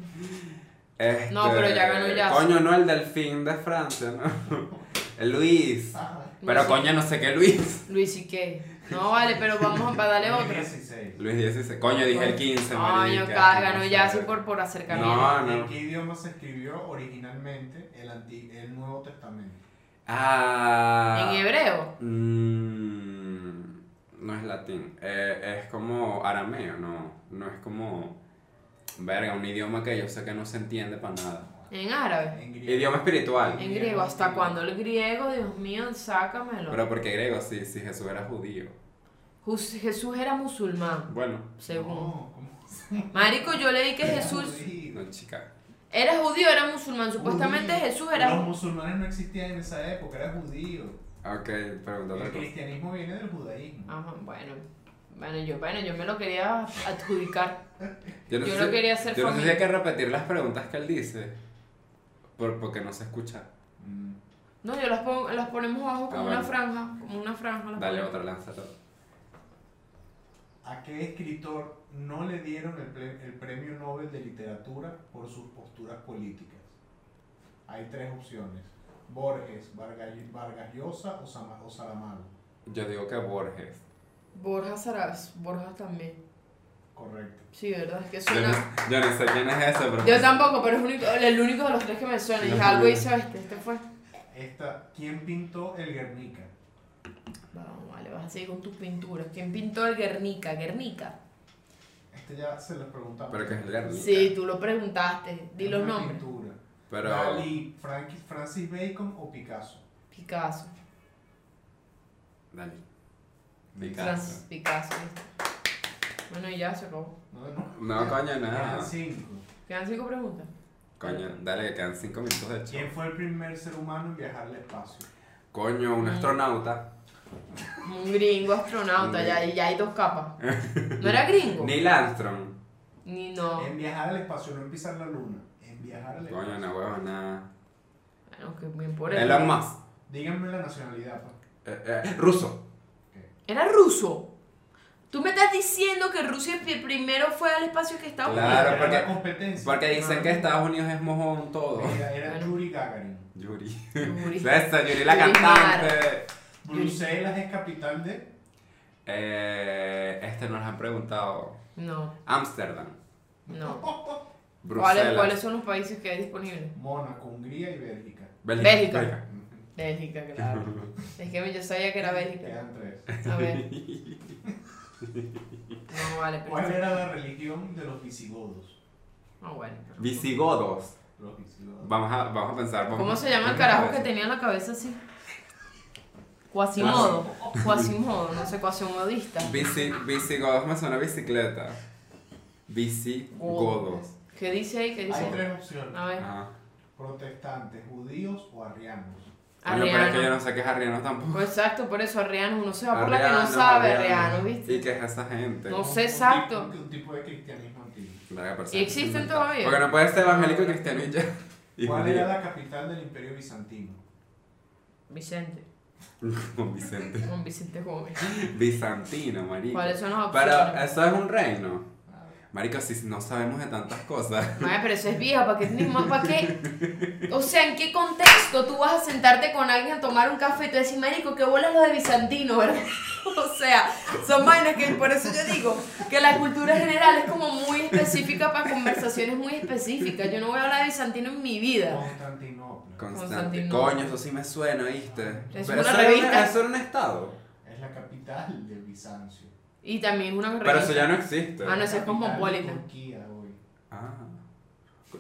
Este, No, pero ya ganó ya. Coño, no, el delfín de Francia, ¿no? El Luis. Ajá. Pero Luis- coño, no sé qué Luis. Luis y qué. No, vale, pero vamos a darle Luis otra. 16. Luis XVI. Coño, dije el 15, Coño, ganó ya así por, por acercamiento. No, no. ¿En qué idioma se escribió originalmente el, anti- el Nuevo Testamento? Ah. En hebreo. Mm, no es latín. Eh, es como arameo, no. No es como. Verga, un idioma que yo sé que no se entiende para nada. En árabe. En. Idioma espiritual. En griego. ¿Hasta cuándo el griego? Dios mío, sácamelo. Pero porque griego, sí, si Jesús era judío. Jus- Jesús era musulmán, Bueno, según. No, ¿cómo? Marico, yo leí que Jesús judío. no, chica. era judío, era musulmán. Supuestamente Judío. Jesús era. Los musulmanes no existían en esa época, era judío. Ok, pregunta otra El cosa. cristianismo viene del judaísmo. Ajá, bueno. Bueno, yo, bueno, yo me lo quería adjudicar. Yo no, Yo sé, no si- quería ser yo no sé si familia. hay que repetir las preguntas que él dice. Por, porque no se escucha. Mm. No, yo las, pongo, las ponemos abajo como Ah, una bueno. franja. Como una franja. las Dale ponemos. otra, lánzate. ¿A qué escritor no le dieron el, el premio Nobel de Literatura por sus posturas políticas? Hay tres opciones. Borges, Vargas, Vargas Llosa o, Sama- o Saramago. Yo digo que Borges. Borja Saraz. Borja también. Correcto. Sí, ¿verdad? Es que Yo no, suena. yo no sé quién es ese, pero. Yo tampoco, pero es único, el único de los tres que me suena. Y No, algo hizo este. Este fue. Esta, ¿Quién pintó el Guernica? Vamos, vale, vas a seguir con tus pinturas. ¿Quién pintó el Guernica? Guernica. Este ya se los preguntamos. Pero que es el Guernica. Sí, tú lo preguntaste. Di Es los una nombres. pintura. Pero. Dalí, Frank- Francis Bacon o Picasso. Picasso. Francis Picasso. Picasso. ¿viste? Bueno, y ya se acabó. No, no. No, coño, nada. Quedan cinco. Quedan cinco preguntas. Coño, dale, que quedan 5 minutos de ¿Quién show. fue el primer ser humano en viajar al espacio? Coño, un Mm. astronauta. Un gringo astronauta, ya, ya hay dos capas. ¿No era gringo? Neil Armstrong. Ni no. En viajar al espacio, no en pisar la luna. En viajar al Coño, espacio. no huevo, nada. Bueno, que bien por él. Elon Musk. Díganme la nacionalidad, pa. Eh, eh, ruso. Era ruso. Tú me estás diciendo que Rusia pri- primero fue al espacio que Estados Claro, Unidos. Era porque- la competencia. Porque dicen que Estados Unidos es mojón todo. Era. Yuri Gagarin. Yuri. Yuri. Esa, Yuri la Yuri cantante. Bruselas es capital de Eh, este nos han preguntado. No, Ámsterdam. no. Bruselas. ¿Cuáles, ¿Cuáles son los países que hay disponibles? Mónaco, Hungría y Bélgica. Bélgica. Bélgica, claro. Es que yo sabía que era Bélgica. Quedan tres. A ver. No, vale, pero. ¿Cuál era la religión de los visigodos? No, bueno. pero- Visigodos. Los visigodos. Vamos a, vamos a pensar. vamos ¿Cómo a- se llama el carajo que tenía en la cabeza así? Quasimodo. Quasimodo, no sé, cuasimodista. Visi- visigodos me suena a bicicleta. Visigodos. ¿Qué dice ahí? ¿Qué dice Hay tres opciones. A ver. Ajá. Protestantes, judíos o arrianos. Coño, pero es que yo no sé qué es arriano tampoco. Pues exacto, por eso arriano, uno se va por la que no sabe, arriano. ¿viste? ¿Y qué es esa gente? No sé exacto. Un, tipo de cristianismo antiguo. ¿Y existen todavía? Porque no puedes ser evangélico y cristiano y ya. ¿Cuál era la capital del imperio bizantino? Vicente, Con Vicente. con Vicente Gómez. Bizantino, marico. ¿Cuáles son las Pero opciones? eso es un reino. A ver. Marico, si no sabemos de tantas cosas. Ay, pero eso es vieja, ¿para qué más para qué? O sea, ¿en qué contexto tú vas a sentarte con alguien a tomar un café y tú decís, marico, qué bola lo de Bizantino, ¿verdad? O sea, son vainas que por eso yo digo que la cultura general es como muy específica para conversaciones muy específicas. Yo no voy a hablar de Bizantino en mi vida. Constantinopla. Constantinopla. Coño, eso sí me suena, ¿viste? Es Pero una eso, era revista. eso era un estado. Es la capital de Bizancio. Y también una Pero eso ya no existe. Ah, no, ese es Capital de cosmopolita. Turquía hoy. Ah.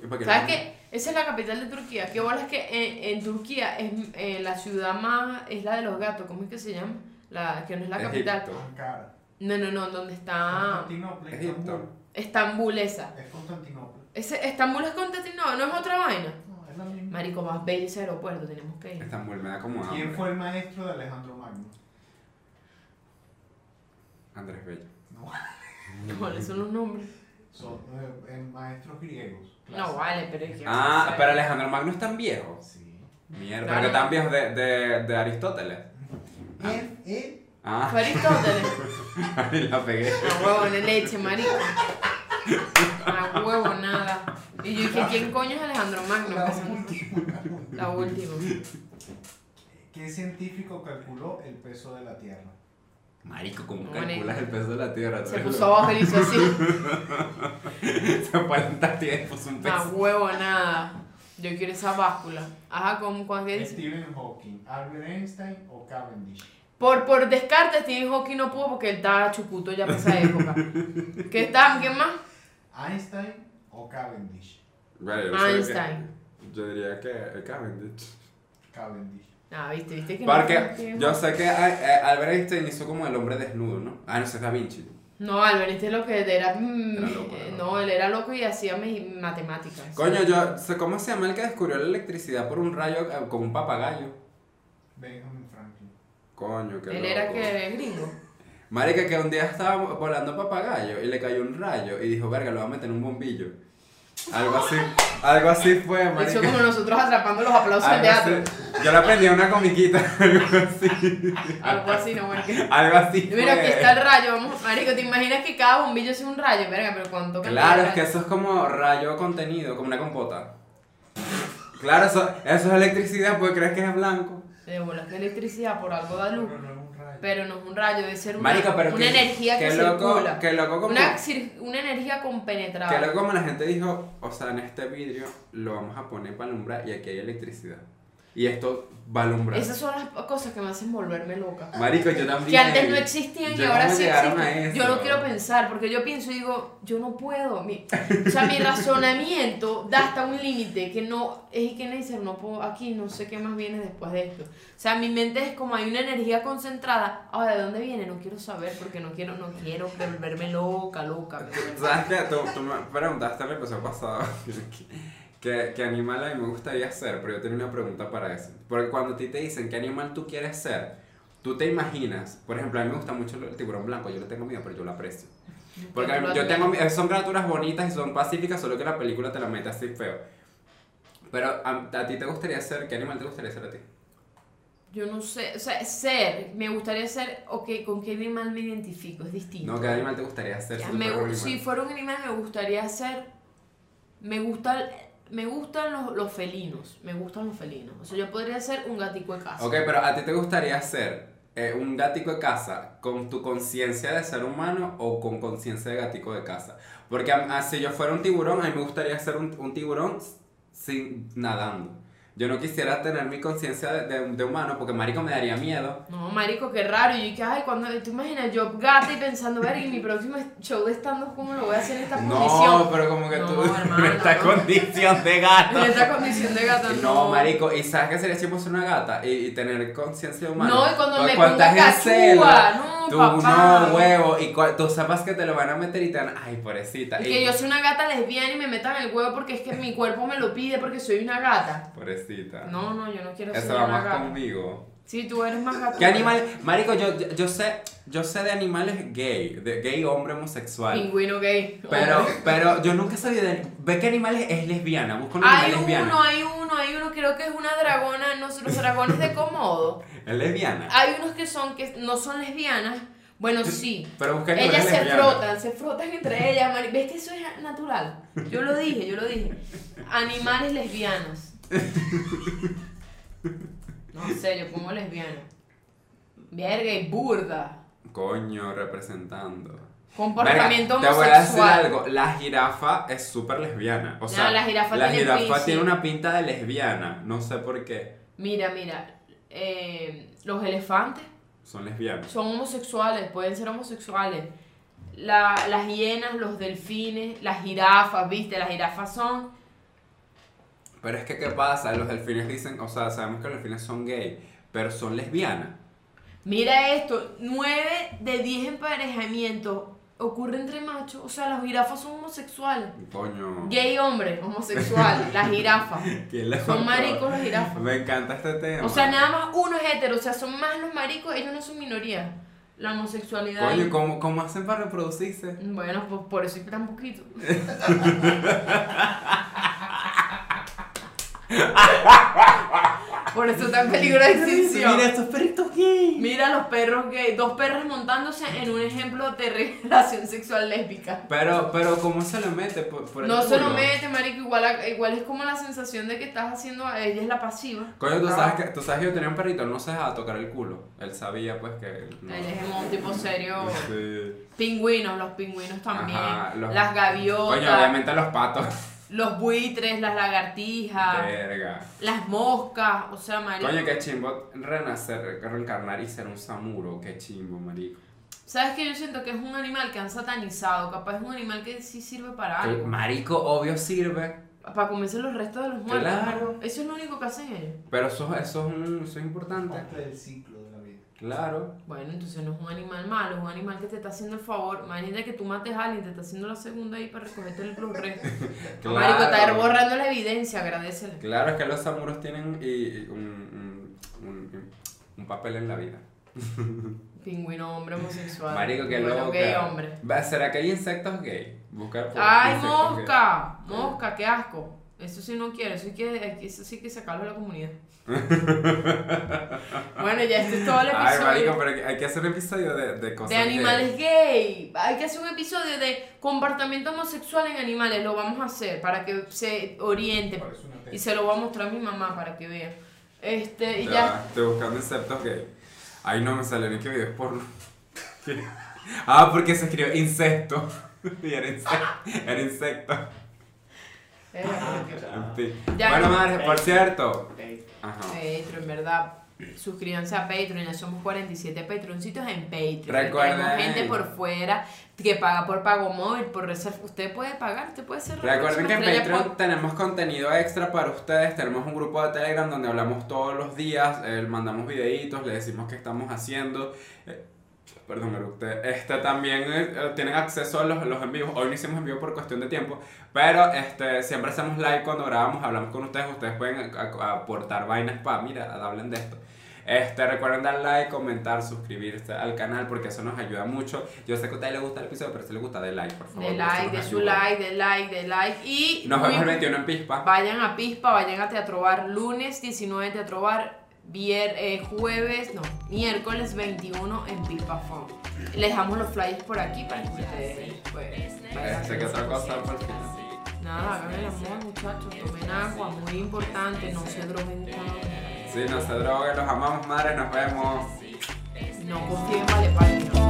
¿Y por qué ¿Sabes no? qué? Esa es la capital de Turquía. Qué bola es que en, en Turquía es eh, la ciudad más. es la de los gatos. ¿Cómo es que se llama? La, que no es la capital. Egipto. Ankara. No, no, no, donde está. Constantinopla, Egipto. Estambul. Estambul esa. Es Constantinopla. Ese, Estambul es Constantinopla, no es otra vaina. No, es la misma. Marico, más bello ese aeropuerto, tenemos que ir. Estambul me da como hambre. ¿Quién fue el maestro de Alejandro Magno? Andrés Bello. No. ¿Cuáles son los nombres? Son eh, eh, maestros griegos. No, clásicos. vale, pero es que. Ah, pero Alejandro Magno es tan viejo. Sí. Mierda, Claro. pero tan viejo de, de, de Aristóteles. Él, él Ah, Fue Aristóteles. la pegué. A huevo, de leche, marico. A huevo, nada. Y yo dije, ¿quién coño es Alejandro Magno? la Pues, última. La última. ¿Qué científico calculó el peso de la Tierra? Marico, ¿cómo calculas el peso de la tierra? Se puso abajo y hizo así. Se fue a la tierra y puso un peso. huevo, nada. Yo quiero esa báscula. Ajá, ¿cómo cuál que dice? Stephen Hawking, Albert Einstein o Cavendish. Por, por descarte, Stephen Hawking no pudo porque él estaba chuputo ya para esa época. ¿Qué está? ¿Quién más? Einstein o Cavendish. Vale, yo no Einstein. Yo diría que el Cavendish. Cavendish. Ah, viste, viste que no Porque Stephen yo sé que eh, Albert Einstein hizo como el hombre desnudo, ¿no? Ah, no, ese es Da Vinci. No, Albert, este es lo que era. mm, Era loco, era loco. no, él era loco y hacía me- matemáticas. Coño, yo sé cómo se llama el que descubrió la electricidad por un rayo eh, como un papagayo. Benjamin Franklin. Coño, qué Él loco. era que gringo. Marica, que un día estaba volando papagayo y le cayó un rayo y dijo, verga, lo voy a meter en un bombillo. Algo así, algo así fue, marica. Eso como nosotros atrapando los aplausos del Algo teatro. así. Yo le aprendí a una comiquita, algo así. Algo así, no, porque. Algo así Mira, fue. aquí está el rayo. Vamos, marico, ¿te imaginas que cada bombillo sea un rayo? Verga, pero tocan Claro, es que eso es como rayo contenido, como una compota. Claro, eso, eso es electricidad, porque crees que es blanco. De bolas electricidad por algo da luz. Pero no es un rayo. Debe ser una, Marica, pero una que- energía que que loco, circula. que loco como, una energía compenetrada. que loco como la gente dijo, o sea, en este vidrio lo vamos a poner para alumbrar y aquí hay electricidad. Y esto va a alumbrar. Esas son las cosas que me hacen volverme loca. Marico, yo también. Que antes no existían y ahora sí existen. Yo no quiero pensar, porque yo pienso y digo, yo no puedo. Mi, o sea, mi razonamiento da hasta un límite que no, es que dice, no puedo, aquí no sé qué más viene después de esto. O sea, mi mente es como hay una energía concentrada. Ahora, ¿de dónde viene? No quiero saber, porque no quiero, no quiero volverme loca, loca. ¿me ¿Sabes qué? Tú, tú me preguntaste el episodio pasado ¿qué, qué animal a mí me gustaría ser, pero yo tenía una pregunta para eso. Porque cuando a ti te dicen qué animal tú quieres ser, tú te imaginas, por ejemplo, a mí me gusta mucho el tiburón blanco, yo le tengo miedo, pero yo lo aprecio. Porque yo tengo, son criaturas bonitas y son pacíficas, solo que la película te la mete así feo. Pero a, a ti te gustaría ser, ¿qué animal te gustaría ser a ti? Yo no sé, o sea, ser, me gustaría ser, ok, ¿con qué animal me identifico? Es distinto. No, ¿qué animal te gustaría ser? Ya, si me animal? si fuera un animal me gustaría ser, me gusta, me gustan los, los felinos, me gustan los felinos. O sea, yo podría ser un gatico de casa. Ok, pero a ti te gustaría ser eh, un gatico de casa con tu conciencia de ser humano o con conciencia de gatico de casa. Porque a- a- si yo fuera un tiburón, a mí me gustaría ser un, un tiburón sin nadando. Yo no quisiera tener mi conciencia de, de- de humano porque marico me daría miedo. No, marico, qué raro. Y yo que, ay, cuando tú imaginas yo gata y pensando, ver, y mi próximo show de stand-up, ¿cómo lo voy a hacer en esta No, posición? pero como que No, tú hermano, en esta no. condición de gato. En esta condición de gata, no. No, marico, y sabes que sería siempre ser una gata y, y tener conciencia humana. No, y cuando me en cachúa, no, tú papá. no, huevo, y tú sepas que te lo van a meter y te van, ay, pobrecita. Y que yo soy una gata lesbiana y me metan el huevo porque es que mi cuerpo me lo pide porque soy una gata. Pobrecita. No, no, yo no quiero ser va una más gata. conmigo. Sí, tú eres más gata. ¿Qué animal? Marico, yo, yo, sé, yo sé de animales gay, de gay hombre homosexual. Pingüino gay. Pero, Hombre. pero yo nunca sabía de. Ve qué animal es, es lesbiana, busca un animal Hay lesbiana. uno, hay uno, hay uno, creo que es una dragona, no sé, los dragones de Komodo. Es lesbiana. Hay unos que son, que no son lesbianas. Bueno, sí. Pero busca animales Ellas se frotan, se frotan entre ellas. mari- ¿Ves que eso es natural? Yo lo dije, yo lo dije. Animales lesbianas. No sé, yo pongo lesbiana. Verga y burda. Coño, representando. Comportamiento Verga, te voy a decir homosexual. algo. La jirafa es súper lesbiana. O sea, la jirafa la tiene jirafa piercing. tiene una pinta de lesbiana. No sé por qué. Mira, mira. eh, los elefantes Son lesbianas. son homosexuales, pueden ser homosexuales. La- las hienas, los delfines, las jirafas, ¿viste? Las jirafas son Pero es que, ¿qué pasa? Los delfines dicen, o sea, sabemos que los delfines son gay, pero son lesbianas. Mira esto, 9 de 10 emparejamientos ocurre entre machos. O sea, las jirafas son homosexuales. Coño. Gay hombre, homosexual, las jirafas. ¿Quién le Son maricos las jirafas. Me encanta este tema. O sea, nada más uno es hetero, o sea, son más los maricos, ellos no son minoría. La homosexualidad. Coño, ¿cómo, ¿cómo hacen para reproducirse? Bueno, pues por eso hay tan poquito. por eso está en peligro de extinción. Mira estos perritos gay. Mira los perros gay, dos perros montándose en un ejemplo de relación sexual lésbica. Pero, pero, ¿cómo se lo mete? Por, No se lo mete, marico, igual, igual es como la sensación de que estás haciendo, ella es la pasiva. Coño, tú Ah. sabes, que, tú sabes que yo tenía un perrito, él no se dejaba tocar el culo. Él sabía, pues, que. No. Ella es un tipo serio. Sí. Pingüinos, los pingüinos también. Ajá, los- Las gaviotas, Coño, obviamente los patos. Los buitres, las lagartijas, Verga. las moscas, o sea, marico. Coño, qué chimbo renacer, reencarnar y ser un samuro. Qué chimbo, marico. ¿Sabes que Yo siento que es un animal que han satanizado, capaz es un animal que sí sirve para algo. Marico, obvio sirve. Para comerse los restos de los muertos. Claro. Eso es lo único que hacen ellos. Pero eso, eso, es, un- eso es importante. Parte del ciclo. Claro. Bueno, entonces no es un animal malo, es un animal que te está haciendo el favor. Imagínate que tú mates a alguien, te está haciendo la segunda ahí para recogerte los restos. Claro. marico, está borrando la evidencia, agradecele. Claro, es que los samuros tienen y, un, un, un- un papel en la vida. Pingüino hombre homosexual. Marico, Pingüino loca. gay hombre. ¿Será que hay insectos gay? Buscar por ¡Ay, mosca! gay. Mosca, qué asco. Eso sí no quiero, eso, sí que, eso sí que sacarlo de la comunidad. bueno, ya este es todo el Ay, episodio. marico, pero hay que hacer un episodio de, de cosas de animales gay. gay. Hay que hacer un episodio de comportamiento homosexual en animales. Lo vamos a hacer para que se oriente. Y se lo voy a mostrar a mi mamá para que vea. Este, y Ya, ya. Estoy buscando insectos gay. Ay, no me sale ni que videos porno. ah, porque se escribió insecto. y era insecto. Era insecto. Ya, bueno, no. madre, por cierto. Ajá. Patreon, ¿verdad? Suscríbanse a Patreon, ya somos 47 Patroncitos en Patreon. Recuerden. Tenemos gente por fuera que paga por pago móvil, por reserva. Usted puede pagar, usted puede ser Recuerden que en Patreon tenemos contenido extra para ustedes. Tenemos un grupo de Telegram donde hablamos todos los días, eh, mandamos videitos, le decimos qué estamos haciendo. Eh, perdón, usted, este también eh, tienen acceso a los, los en vivos. Hoy no hicimos en vivo por cuestión de tiempo, pero este, siempre hacemos live cuando grabamos, hablamos con ustedes. Ustedes pueden aportar vainas para, mira, hablen de esto. Este, recuerden dar like, comentar, suscribirse al canal porque eso nos ayuda mucho. Yo sé que a ustedes les gusta el episodio, pero si les gusta, de like, por favor. De like, de su like, de like, de like. Y Nos vemos el imp- 21 en Pispa. Vayan a Pispa, vayan a Teatro Bar lunes 19 en Teatro Bar, vier, eh, jueves, no, miércoles 21 en Pispa Fun. Les dejamos los flyers por aquí para que ustedes pues, hacer ¿qué otra cosa? Nada, hagan el amor, muchachos, tomen agua, muy importante, no se droguen tanto. Sí, no se droguen, los amamos, madres, nos vemos. No confíen en Vale Página.